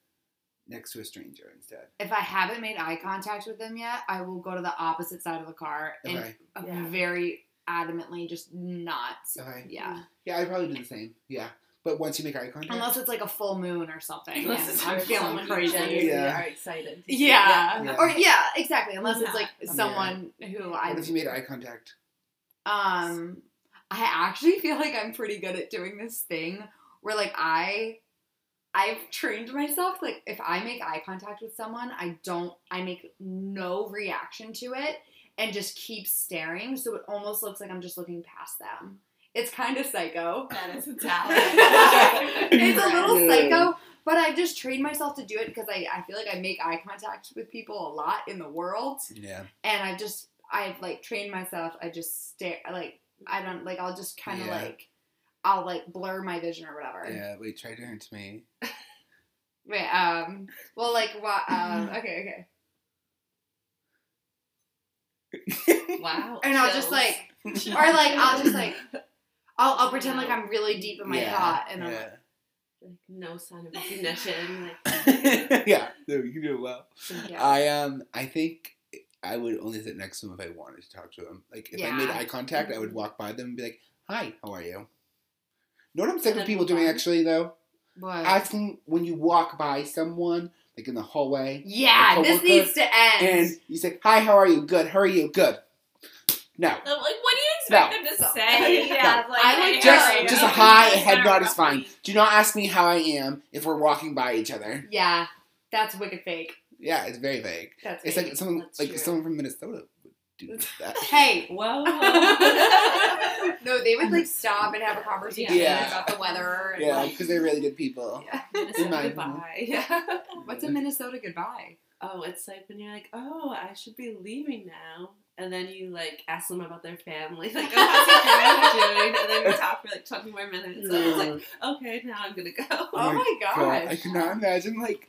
next to a stranger instead? If I haven't made eye contact with them yet, I will go to the opposite side of the car and Okay. uh, Yeah. very adamantly just not. Okay. Yeah. Yeah, I'd probably do the same. Yeah, but once you make eye contact, Unless it's like a full moon or something. Unless and it's I'm feeling crazy. Yeah. are excited. Yeah. Yeah. Or yeah, exactly. Unless it's like someone who I what if you made eye contact? um I actually feel like I'm pretty good at doing this thing where like I I've trained myself like if I make eye contact with someone, I don't I make no reaction to it and just keep staring so it almost looks like I'm just looking past them. It's kind of psycho. That is a talent. it's a little psycho, but I've just trained myself to do it because I, I feel like I make eye contact with people a lot in the world Yeah. and I've just I've like trained myself. I just stare like I don't like I'll just kind of Yeah. like I'll like blur my vision or whatever. Yeah. Wait, try doing it to me. Wait, um, well, like what? Um, okay, okay. Wow. And I'll just like, or like I'll just like, I'll, I'll pretend like I'm really deep in my yeah. thought, and I'm like, Like, no sign of recognition. Like, yeah. No, you do it well. yeah. I um I think I would only sit next to him if I wanted to talk to him. Like if I made eye contact, I would walk by them and be like, "Hi, how are you?" you know what I'm sick of people doing actually though? what? Asking when you walk by someone, like in the hallway, yeah, this needs to end. and you say, "Hi, how are you? Good. How are you? Good." No. Like, what do you expect No. them to say? Yeah, like, I like Just Yeah, just a hi, It's head not nod is fine. Do not ask me how I am if we're walking by each other. Yeah, that's wicked fake. Yeah, it's very vague. That's It's fake. like someone That's like true. someone from Minnesota would do that. hey. Whoa. no, they would like stop and have a conversation Yeah. about the weather. And, Yeah, like, because they're really good people. yeah. In my Goodbye. Yeah. What's a Minnesota goodbye? Oh, it's like when you're like, oh, I should be leaving now. And then you like ask them about their family, like, oh, how's your family doing? And then we talk for like 20 more minutes. So it's like, okay, now I'm gonna go. Oh my God, I cannot imagine like.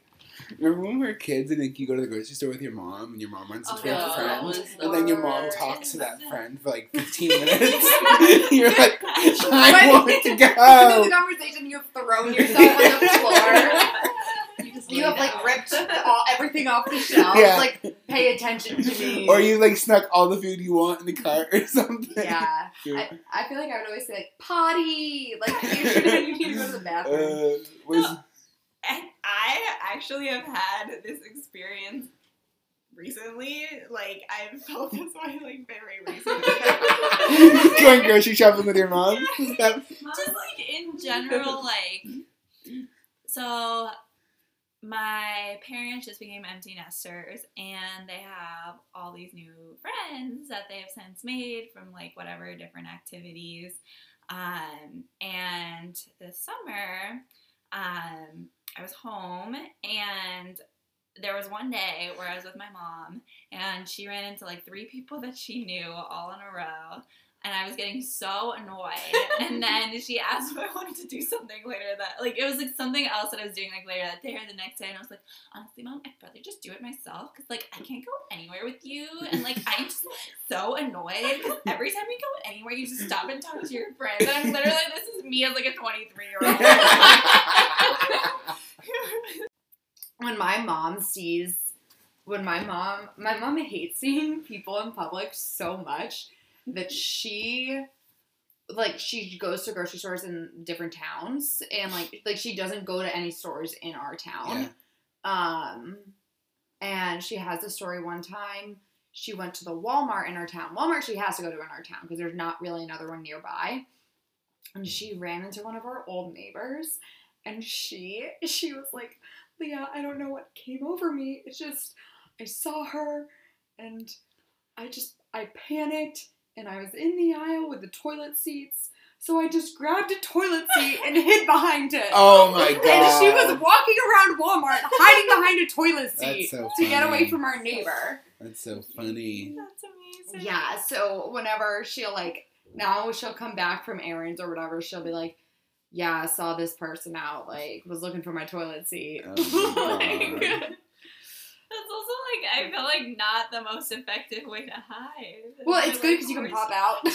Remember when we were kids and like you go to the grocery store with your mom and your mom runs into Oh, a friend the and then your mom talks to that friend for like 15 minutes. You're like, I want to go. In the conversation, you have thrown yourself on the floor. You just You have like ripped all, everything off the shelf. Yeah. Like, pay attention to me. Or you like snuck all the food you want in the cart or something. Yeah. Yeah. I, I feel like I would always say like potty. Like you should you need to go to the bathroom. Uh, was, And I actually have had this experience recently. Like I've felt this way like very recently. going grocery shopping with your mom? Is that- Just like in general, like so my parents just became empty nesters and they have all these new friends that they have since made from like whatever different activities. Um, and this summer, um, I was home and there was one day where I was with my mom and she ran into like three people that she knew all in a row. And I was getting so annoyed. and then she asked if I wanted to do something later that, like, it was like something else that I was doing like later that day or the next day. And I was like, honestly, mom, I'd rather just do it myself because, like, I can't go anywhere with you. And, like, I'm just so annoyed because every time we go anywhere, you just stop and talk to your friends. And I'm literally, like, this is me as like a 23 year old. when my mom sees when my mom my mom hates seeing people in public so much that she like she goes to grocery stores in different towns and like like she doesn't go to any stores in our town um and she has a story one time she went to the Walmart in our town. Walmart she has to go to in our town because there's not really another one nearby. And she ran into one of our old neighbors and she she was like, Leah, I don't know what came over me. It's just I saw her and I just I panicked and I was in the aisle with the toilet seats. So I just grabbed a toilet seat and hid behind it. oh my god. And she was walking around Walmart hiding behind a toilet seat so to get away from our neighbor. That's so funny. That's amazing. Yeah, so whenever she'll like now she'll come back from errands or whatever, she'll be like, Yeah, I saw this person out, like was looking for my toilet seat. Oh my Like, That's also like I feel like not the most effective way to hide. well, it's Like, good because you can pop out.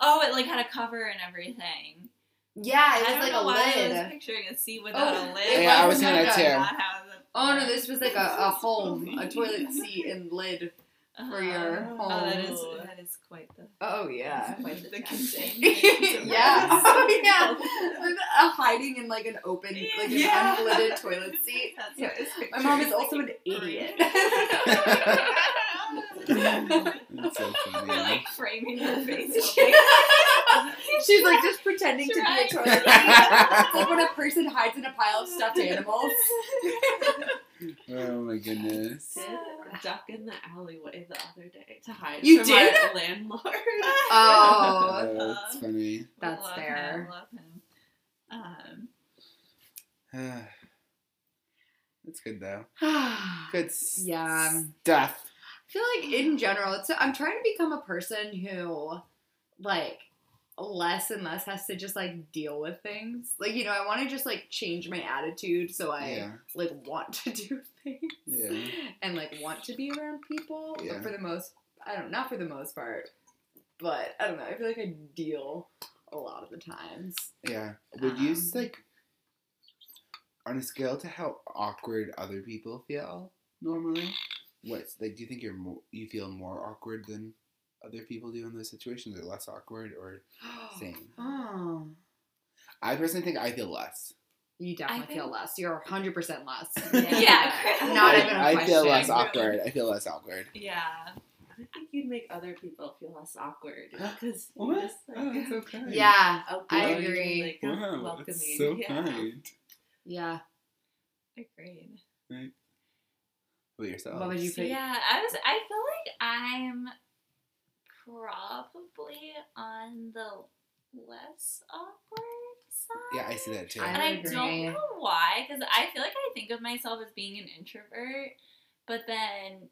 oh, it like had a cover and everything. yeah, it I was don't like know a why I was lid. picturing a seat without Oh, a lid. it Yeah, I was wasn't thinking that too. a- Not how the- Oh no, this was like a, a home, a toilet seat and lid. Uh-huh. your Oh, that is home. that is quite the Oh yeah. quite the The containment. yeah. Oh, yeah. With a hiding in like an open, like an Yeah. unlidded toilet seat. That's Yeah. what My mom is also an idiot. That's so We're like framing her face. She's like just pretending to be a toilet seat. It's like when a person hides in a pile of stuffed animals. Oh my goodness. did duck in the alleyway the other day to hide You from did? our landlord. Oh, Oh, that's funny. That's love fair. Him, love him. Um, That's good though. I Good Yeah. stuff. I feel like in general, it's I'm trying to become a person who, like, less and less has to just like deal with things. Like, you know, I want to just like change my attitude so I Yeah. like want to do things. Yeah. And like want to be around people. Yeah. But for the most I don't not for the most part. But I don't know, I feel like I deal a lot of the times. Yeah. Would you Um, like on a scale to how awkward other people feel normally? What's like? Do you think you're more? You feel more awkward than other people do in those situations, are less awkward, or same? Oh. I personally think I feel less. You definitely think- feel less. You're 100% less. Yeah. Not I, even a I feel question. less Really. awkward. I feel less awkward. yeah. I think you'd make other people feel less awkward because you What? just like Oh, that's so kind. Yeah, outgoing I and, agree. Like, Wow, welcoming. that's so yeah. kind. yeah. Agreed. What yourself? What would you pick? Yeah, I was. I feel like I'm probably on the less awkward side. Yeah, I see that too. I And I agree. don't know why, because I feel like I think of myself as being an introvert, but then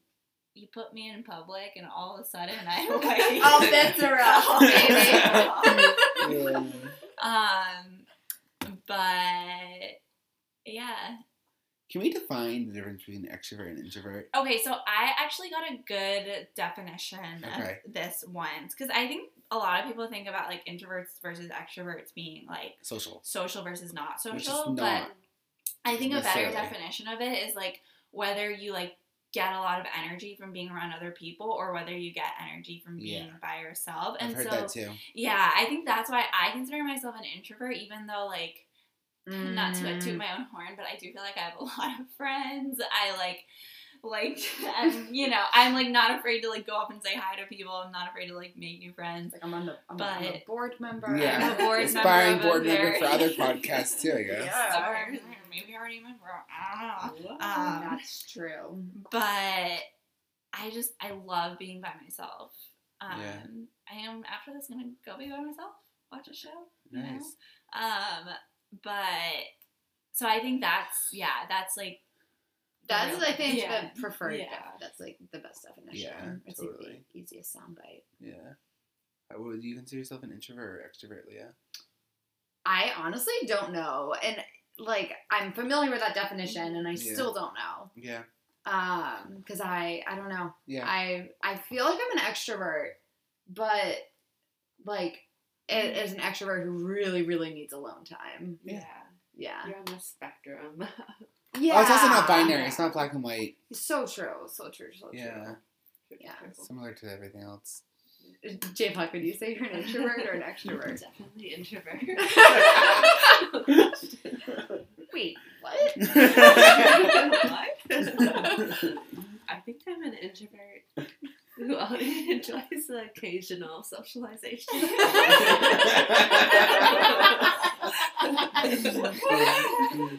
you put me in public, and all of a sudden I'm like, All bets are off, baby. Um, but yeah. Can we define the difference between extrovert and introvert? Okay, so I actually got a good definition Okay. of this once because I think a lot of people think about like introverts versus extroverts being like Social. social versus not social, is but. I think a better definition of it is like whether you like get a lot of energy from being around other people or whether you get energy from being Yeah. by yourself. I've And heard so that too. yeah, I think that's why I consider myself an introvert, even though like not to Mm. toot my own horn, but I do feel like I have a lot of friends. I like like I'm you know, I'm like not afraid to like go up and say hi to people. I'm not afraid to like make new friends. Like I'm on the I'm, a- I'm a board member. Yeah. I'm a board Aspiring member board member for other podcasts too, I guess. Yeah. Sorry, maybe already a member. I don't know. Um, That's true. but I just I love being by myself. Um, Yeah. I am after this gonna go be by myself, watch a show. you know? Nice. Um, but so I think that's yeah, that's like That's real- I think yeah. the preferred. Yeah. def- That's like the best definition. Yeah, it's like the easiest soundbite. Yeah. How would you consider yourself an introvert or extrovert, Leah? I honestly don't know, and like I'm familiar with that definition, and I Yeah. still don't know. Yeah. Um, because I I don't know. Yeah. I I feel like I'm an extrovert, but like a- as an extrovert who really really needs alone time. Yeah. Yeah. You're on the spectrum. Yeah. Oh, it's also not binary. It's not black and white. So true. So true. So true. Yeah. Yeah. Similar to everything else. J Puck, would you say you're an introvert or an extrovert? Definitely introvert. Wait, what? I think I'm an introvert who only enjoys the occasional socialization.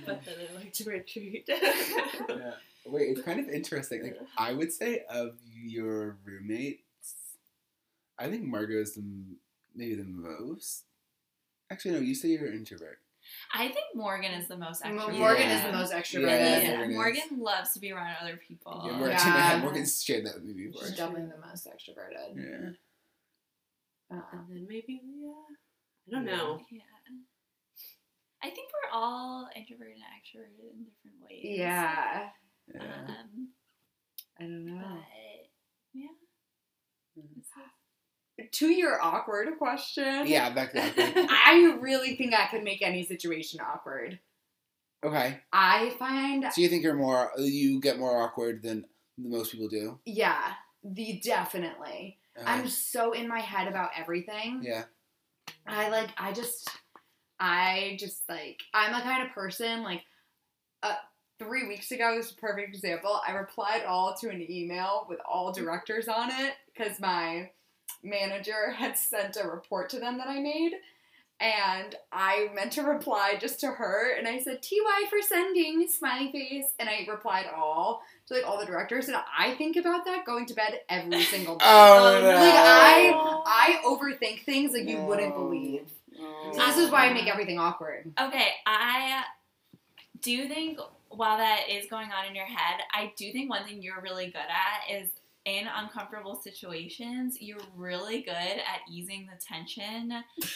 but then I like to retreat. yeah. Wait, it's kind of interesting. Like I would say of your roommates, I think Margot is the maybe the most. Actually, no. You say you're an introvert. I think Morgan is the most extroverted. Morgan Yeah. is the most extroverted. Yeah, Morgan. Morgan loves to be around other people. Yeah, Morgan, Yeah. Morgan's shared that with me before. She's definitely the most extroverted. Yeah. Uh, and then maybe Leah. I don't know. Yeah. I think we're all introverted and extroverted in different ways. yeah. Yeah. Um, I don't know. but yeah. To your awkward question. Yeah, back to. I really think I could make any situation awkward. Okay. I find, So you think you're more, you get more awkward than most people do? yeah, the definitely. Uh, I'm so in my head about everything. yeah. I like I just I just like I'm the kind of person like uh three weeks ago this is a perfect example. I replied all to an email with all directors on it because my manager had sent a report to them that I made. And I meant to reply just to her, and I said "ty for sending" smiley face, and I replied all to like all the directors, and I think about that going to bed every single night. Oh, oh, no. Like I, I overthink things like you wouldn't believe. Oh. So this is why I make everything awkward. Okay, I do think while that is going on in your head, I do think one thing you're really good at is in uncomfortable situations, you're really good at easing the tension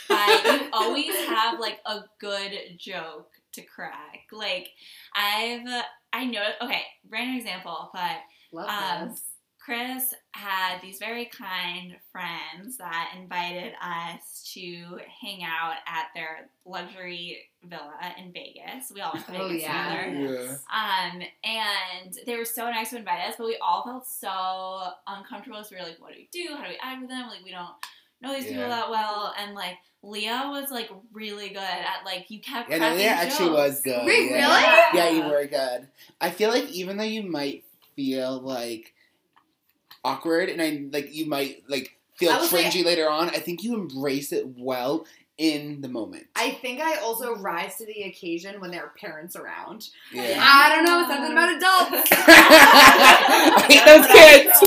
by you always have like a good joke to crack. Like I've I know okay, random example, but Love Um, this. Chris had these very kind friends that invited us to hang out at their luxury villa in Vegas. We all went to Oh, Vegas yeah. together. Yeah. Um, and they were so nice to invite us, but we all felt so uncomfortable. So we were like, what do we do? How do we act with them? Like, we don't know these people that well. And like, Leah was like really good at like, you kept Yeah, no, cracking Leah actually was good. Wait, yeah. really? Yeah, you were good. I feel like even though you might feel like awkward, and I like you might like feel say- cringy later on. I think you embrace it well in the moment. I think I also rise to the occasion when there are parents around. yeah. I don't know, something about adults. I hate those kids.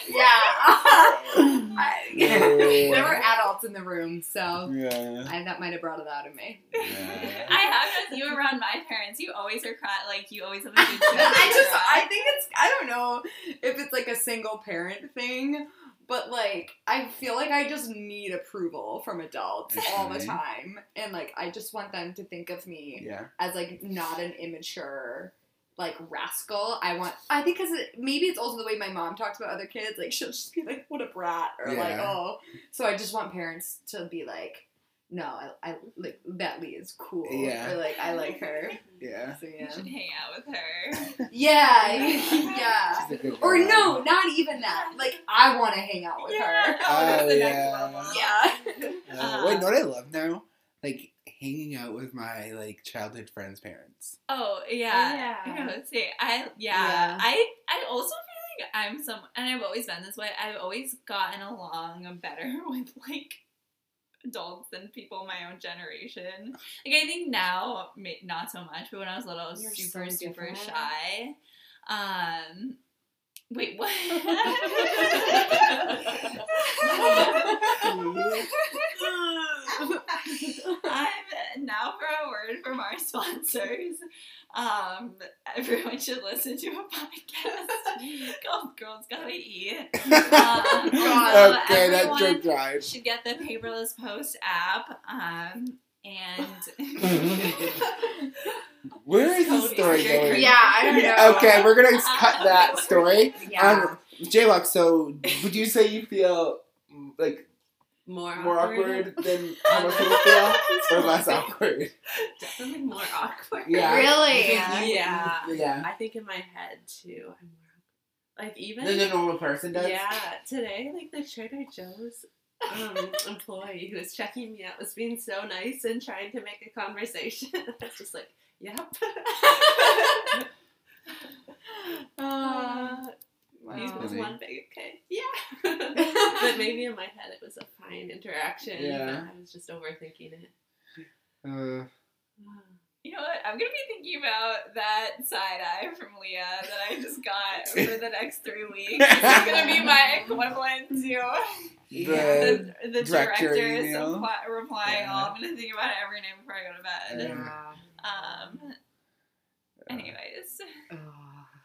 yeah. Yeah. there oh. were adults in the room, so yeah. I, that might have brought it out of me. yeah. I have known you around my parents. You always are cry like you always have a good time. I just I think it's I don't know if it's like a single parent thing, but like I feel like I just need approval from adults all the time. And like I just want them to think of me Yeah. as like not an immature like rascal. I want I think cuz it, maybe it's also the way my mom talks about other kids like she'll just be like what a brat or like oh. So I just want parents to be like no, I, I like Lee is cool. Yeah. Or like I like her. Yeah. So You yeah. should hang out with her. Yeah, yeah. She's a good Or no, not even that. Like I want to hang out with her. Oh, that's the next yeah. level. Yeah. Uh, wait, you know what I love now? Like hanging out with my like childhood friends' parents. Oh yeah. Yeah. No, see, I yeah. Yeah. I I also feel like I'm some and I've always been this way. I've always gotten along better with like adults than people my own generation. Like I think now not so much, but when I was little I was You're super so super shy. Um Wait, what? I'm now for a word from our sponsors. Um, everyone should listen to a podcast called "Girls Gotta Eat." Um, also, okay, that everyone joke drive. should get the Paperless Post app. Um, and Where is this story going? Yeah, I don't know. Okay, we're gonna cut that story. Yeah. Um, J-Block, so would you say you feel like More more awkward than how most people feel, or less awkward? Definitely more awkward. Yeah. Really? Yeah. Yeah. I think in my head too. I'm more like even Than the normal person does. yeah. Today, like the Trader Joe's um, employee who was checking me out was being so nice and trying to make a conversation. I was just like, yep. Uh, He's wow. was one big okay. Yeah. but maybe in my head it was a fine interaction. Yeah. I was just overthinking it. Uh, you know what? I'm gonna be thinking about that side eye from Leah that I just got for the next three weeks. It's gonna be my equivalent to the, the, the director directors email. apply- replying Yeah. all. I'm gonna think about it every night before I go to bed. Yeah. Um. Anyways, Oh,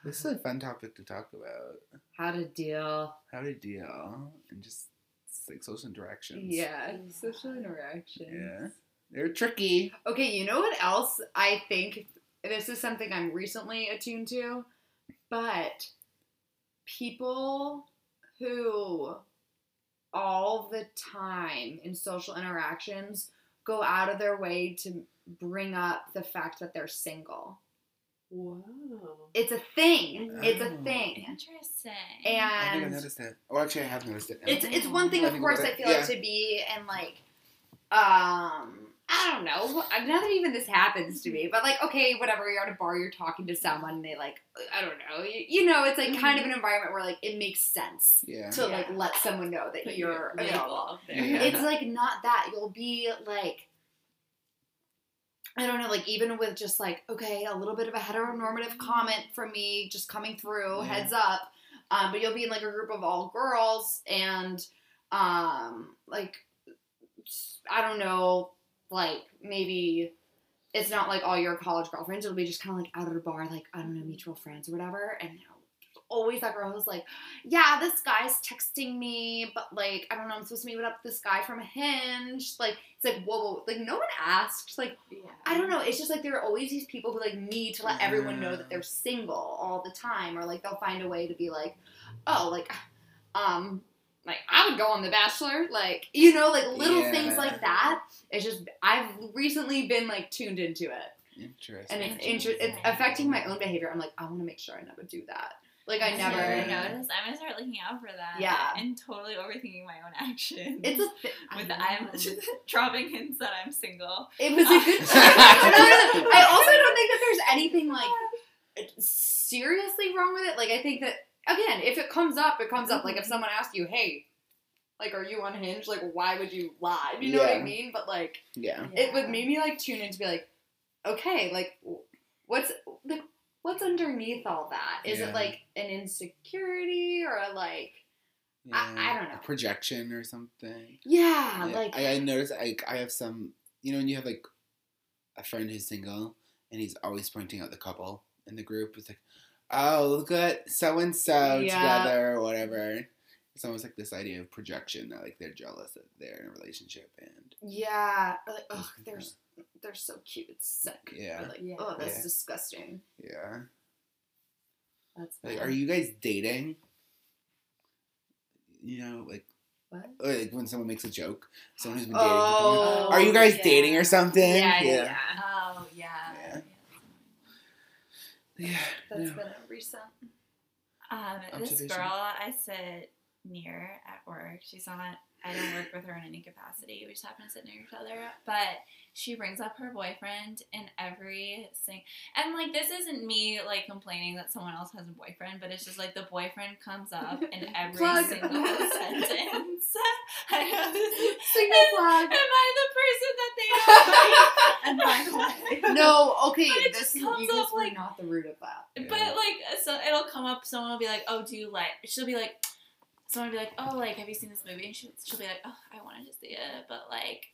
This is a fun topic to talk about. how to deal. How to deal and just like social interactions. Yeah, social interaction. Yeah. They're tricky. Okay, you know what else I think this is something I'm recently attuned to, but people who all the time in social interactions go out of their way to bring up the fact that they're single. Whoa. It's a thing. It's a Oh. thing. interesting. And I think I And noticed it. Oh, actually, I have noticed it. it's it's one thing, of course, I feel Yeah. like to be and like, um, I don't know. I'm not that even this happens to me, but like, okay, whatever. You're at a bar, you're talking to someone, and they like, I don't know. You, you know, it's like kind of an environment where like it makes sense Yeah. to like let someone know that Put you're your available. label there. Yeah. It's like not that. You'll be like. I don't know, like even with just like, okay, a little bit of a heteronormative comment from me just coming through, Yeah. heads up. Um, but you'll be in like a group of all girls and um like I don't know, like maybe it's not like all your college girlfriends, it'll be just kinda like out at a bar, like, I don't know, mutual friends or whatever, and always that girl who's like, Yeah, this guy's texting me, but like, I don't know, I'm supposed to meet up with this guy from Hinge. Like, it's like, whoa, whoa, like no one asked. Like, Yeah. I don't know. It's just like there are always these people who like need to let everyone know that they're single all the time, or like they'll find a way to be like, oh, like, um, like I would go on The Bachelor, like you know, like little things like that. It's just I've recently been like tuned into it, Interesting. and it's inter- it's affecting my own behavior. I'm like, I want to make sure I never do that. Like I never. Yeah. noticed. I'm gonna start looking out for that. Yeah. and totally overthinking my own actions. It's a thi- with the I'm dropping hints that I'm single. It was a good. no, no, no. I also don't think that there's anything like seriously wrong with it. Like I think that again, if it comes up, it comes up. Like if mm-hmm. someone asks you, "Hey, like, are you unhinged? Like, why would you lie?" You know what I mean? But like, Yeah. it would make me like tune in to be like, okay, like, what's like, what's underneath all that? Is Yeah. it like an insecurity or a, like, I- I don't know. A projection or something. yeah, Yeah, like, I, I noticed like I have some you know when you have like a friend who's single and he's always pointing out the couple in the group. It's like, oh look at so and so Yeah. together or whatever. It's almost like this idea of projection that like they're jealous that they're in a relationship and yeah, like, oh, they're they're so cute, it's sick. Yeah. Or like, Yeah. oh, that's Yeah. disgusting. yeah. That's Like, are you guys dating? You know, like, What? or, like when someone makes a joke, someone who's been dating. Oh, are you guys yeah. dating or something? Yeah, yeah, yeah. yeah. Yeah. Yeah. Yeah. That's no. been a recent. Um, this girl I sit near at work, she's not. I don't work with her in any capacity. We just happen to sit near each other. But she brings up her boyfriend in every sing. And like this isn't me like complaining that someone else has a boyfriend, but it's just like the boyfriend comes up in every Plug. single sentence. I know this is. Single flag. Am I the person that they don't like? And by the way, No, okay, But it this just comes you up, like- not the root of that. But like, so it'll come up. Someone will be like, "Oh, do you like?" She'll be like, "Someone be like, oh, like, have you seen this movie?" And she, she'll be like, "Oh, I wanted to see it, but like,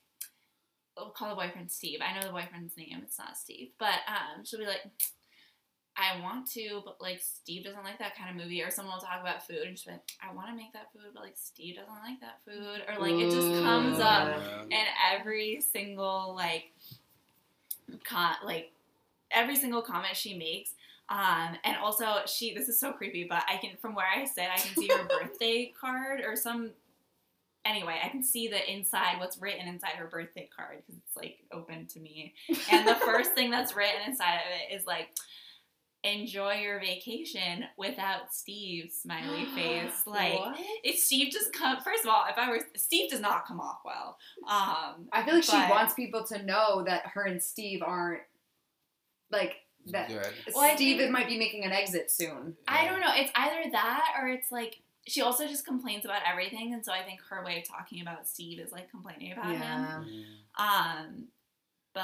we'll call the boyfriend Steve. I know the boyfriend's name. It's not Steve, but um, she'll be like." I want to, but like Steve doesn't like that kind of movie. Or someone will talk about food and she'll be like, I want to make that food, but like Steve doesn't like that food. Or like it just comes up and every single like con like every single comment she makes um and also she this is so creepy but i can from where i sit i can see her birthday card or some anyway i can see the inside what's written inside her birthday card because it's like open to me and the first thing that's written inside of it is like enjoy your vacation without steve smiley face like What? if Steve just come first of all, if I were Steve does not come off well. Um I feel like she wants people to know that her and Steve aren't like that. Good. Well, Steve think- might be making an exit soon. I don't know. It's either that or it's like she also just complains about everything, and so I think her way of talking about Steve is like complaining about him. Yeah. Um, but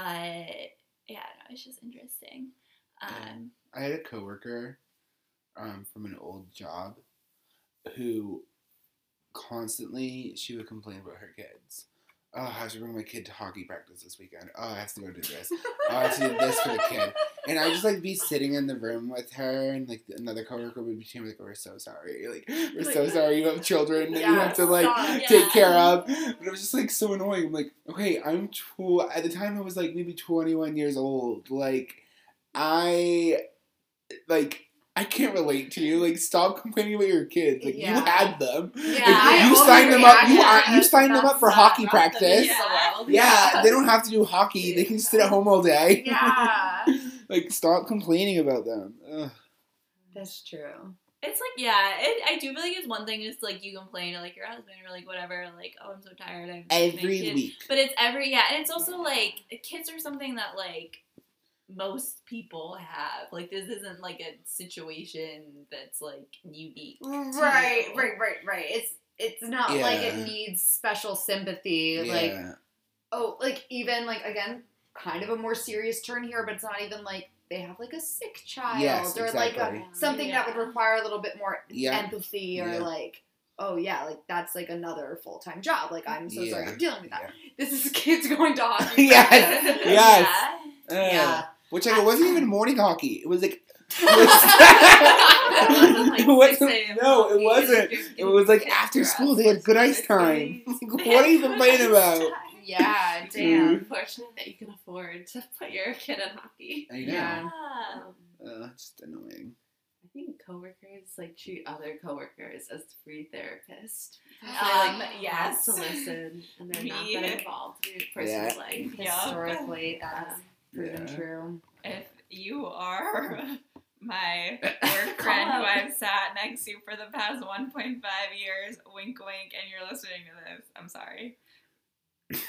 yeah, no, it's just interesting. Um, I had a coworker um, from an old job who constantly she would complain about her kids. Oh, I have to bring my kid to hockey practice this weekend. Oh, I have to go do this. Oh, I have to do this for the kid. And I just like be sitting in the room with her, and like another coworker would be me like, "We're so sorry. Like, we're so sorry. You have children that you have to like. Yeah. take care of." But it was just like so annoying. I'm like, okay, I'm tw- at the time I was like maybe 21 years old. Like, I like I can't relate to you. Like, stop complaining about your kids. Like, Yeah. you had them. Yeah, Like, I you signed them up. You are you signed them up for hockey practice. Yeah. Yeah, they don't have to do hockey. They can sit at home all day. Yeah, like, stop complaining about them. Ugh. that's true. it's like yeah, it, I do feel like it's one thing is like you complain to like your husband or like whatever, like oh I'm so tired. I'm Every week. But it's every yeah, and it's also like kids are something that like most people have. Like this isn't like a situation that's like unique. to Right, you. right, right, right. It's it's not like it needs special sympathy. Like oh, like even like again, kind of a more serious turn here, but it's not even like they have like a sick child Yes, or like a, something that would require a little bit more Yeah. empathy or Yeah. like oh yeah, like that's like another full time job. Like I'm so sorry Yeah. you're dealing with that. Yeah. This is kids going to hockey. Yes. Yes. Yeah. Ugh. Yeah. Uh. Which like it wasn't even morning hockey. It was like It wasn't like It wasn't- 6 a.m. no, it wasn't. It was like after school they had good ice time. Like, what are you complaining about? Yeah, Mm. damn. Unfortunate that you can afford to put your kid in hockey. I know. Yeah. Yeah. Uh, just annoying. I think coworkers like treat other coworkers as free therapists. Um, they like yes. to listen and they're not that involved in your personal Yeah. life. Yeah. Historically, that's Proven Yeah. true. If you are my work friend who I've sat next to for the past 1.5 years, wink wink, and you're listening to this, I'm sorry. but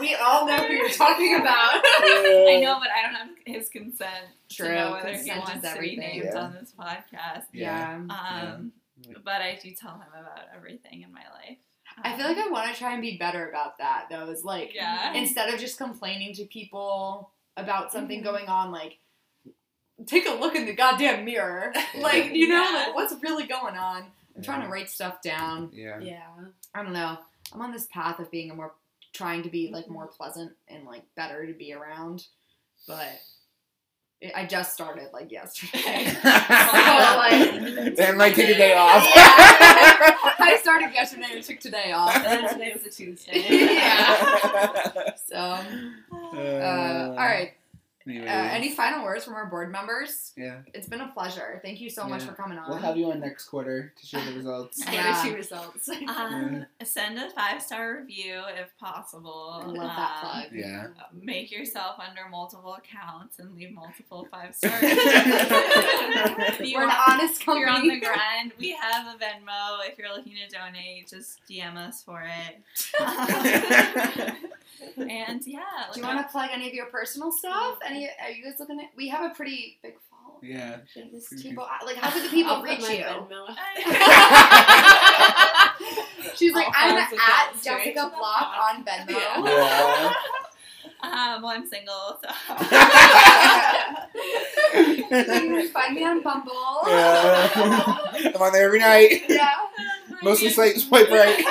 we all know who you're talking about. I know, but I don't have his consent. True, to know whether he consent is wants to be named Yeah. on this podcast. Yeah. Um, Yeah. but I do tell him about everything in my life. I feel like I want to try and be better about that though. Is like Yeah. instead of just complaining to people about something Mhm. going on, like take a look in the goddamn mirror. Like you know, Yeah. like what's really going on. I'm trying to write stuff down. Yeah. Yeah. I don't know. I'm on this path of being a more trying to be like more pleasant and like better to be around, but it, I just started like yesterday. like- then like take a day off. I started yesterday and took today off. And then today was a Tuesday. Yeah. So, uh, all right. Uh, any final words from our board members? Yeah. It's been a pleasure. Thank you so much for coming on. We'll have you on next quarter to share the results. What Yeah. are two results? Um, send a five star review if possible. I love that Um, plug. Yeah. Make yourself under multiple accounts and leave multiple five stars. We're an honest If you're on the grind, we have a Venmo. If you're looking to donate, just DM us for it. and yeah, Do you want to plug any of your personal stuff? Any? Are you guys looking at? We have a pretty big following. yeah. These people, like, how do the people I'll reach you? She's like, I'm kinds at Jessica Block on Venmo. Yeah. um, well, I'm single, so. You can find me on Bumble. Yeah. I'm on there every night. Yeah. Mostly swipe, swipe right.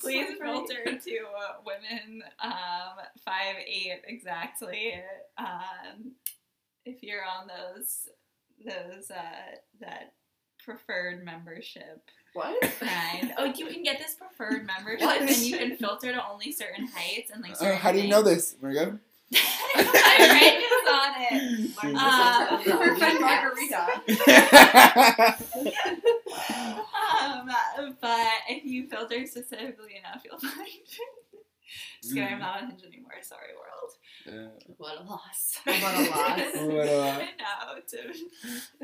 Please Swipe filter to uh, women um, five eight exactly. Um, if you're on those those uh, that preferred membership What? grind. Oh, you can get this preferred membership, What? and you can filter to only certain heights and like. Oh, Certain how do you know this, Margot? My friend is on it. Uh, Her friend Margarita. Um, but if you filter specifically enough, you'll find it. Just I'm not on Hinge anymore. Sorry, world. What a loss. What a loss. What a lot. I know.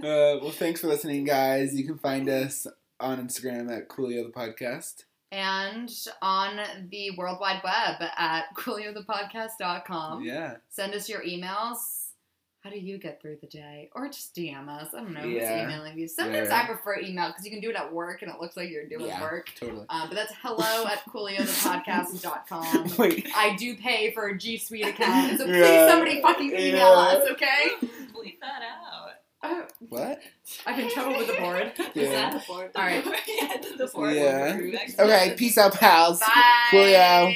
A- Uh, well, thanks for listening, guys. You can find us on Instagram at Coolio the Podcast. And on the World Wide Web at cooliothepodcast.com. Yeah. Send us your emails. How do you get through the day? Or just DM us. I don't know Yeah. who's emailing you. Sometimes Yeah. I prefer email because you can do it at work and it looks like you're doing Yeah. work. Totally. Um, but that's hello at cooliothepodcast.com. Wait. I do pay for a G Suite account, so please somebody fucking email Yeah. us, okay? Bleep that out. Oh, What? I'm in trouble with the board. Is Yeah. that the board? All right. yeah, the board Yeah. will. Okay, peace out, pals. Bye. Coolio.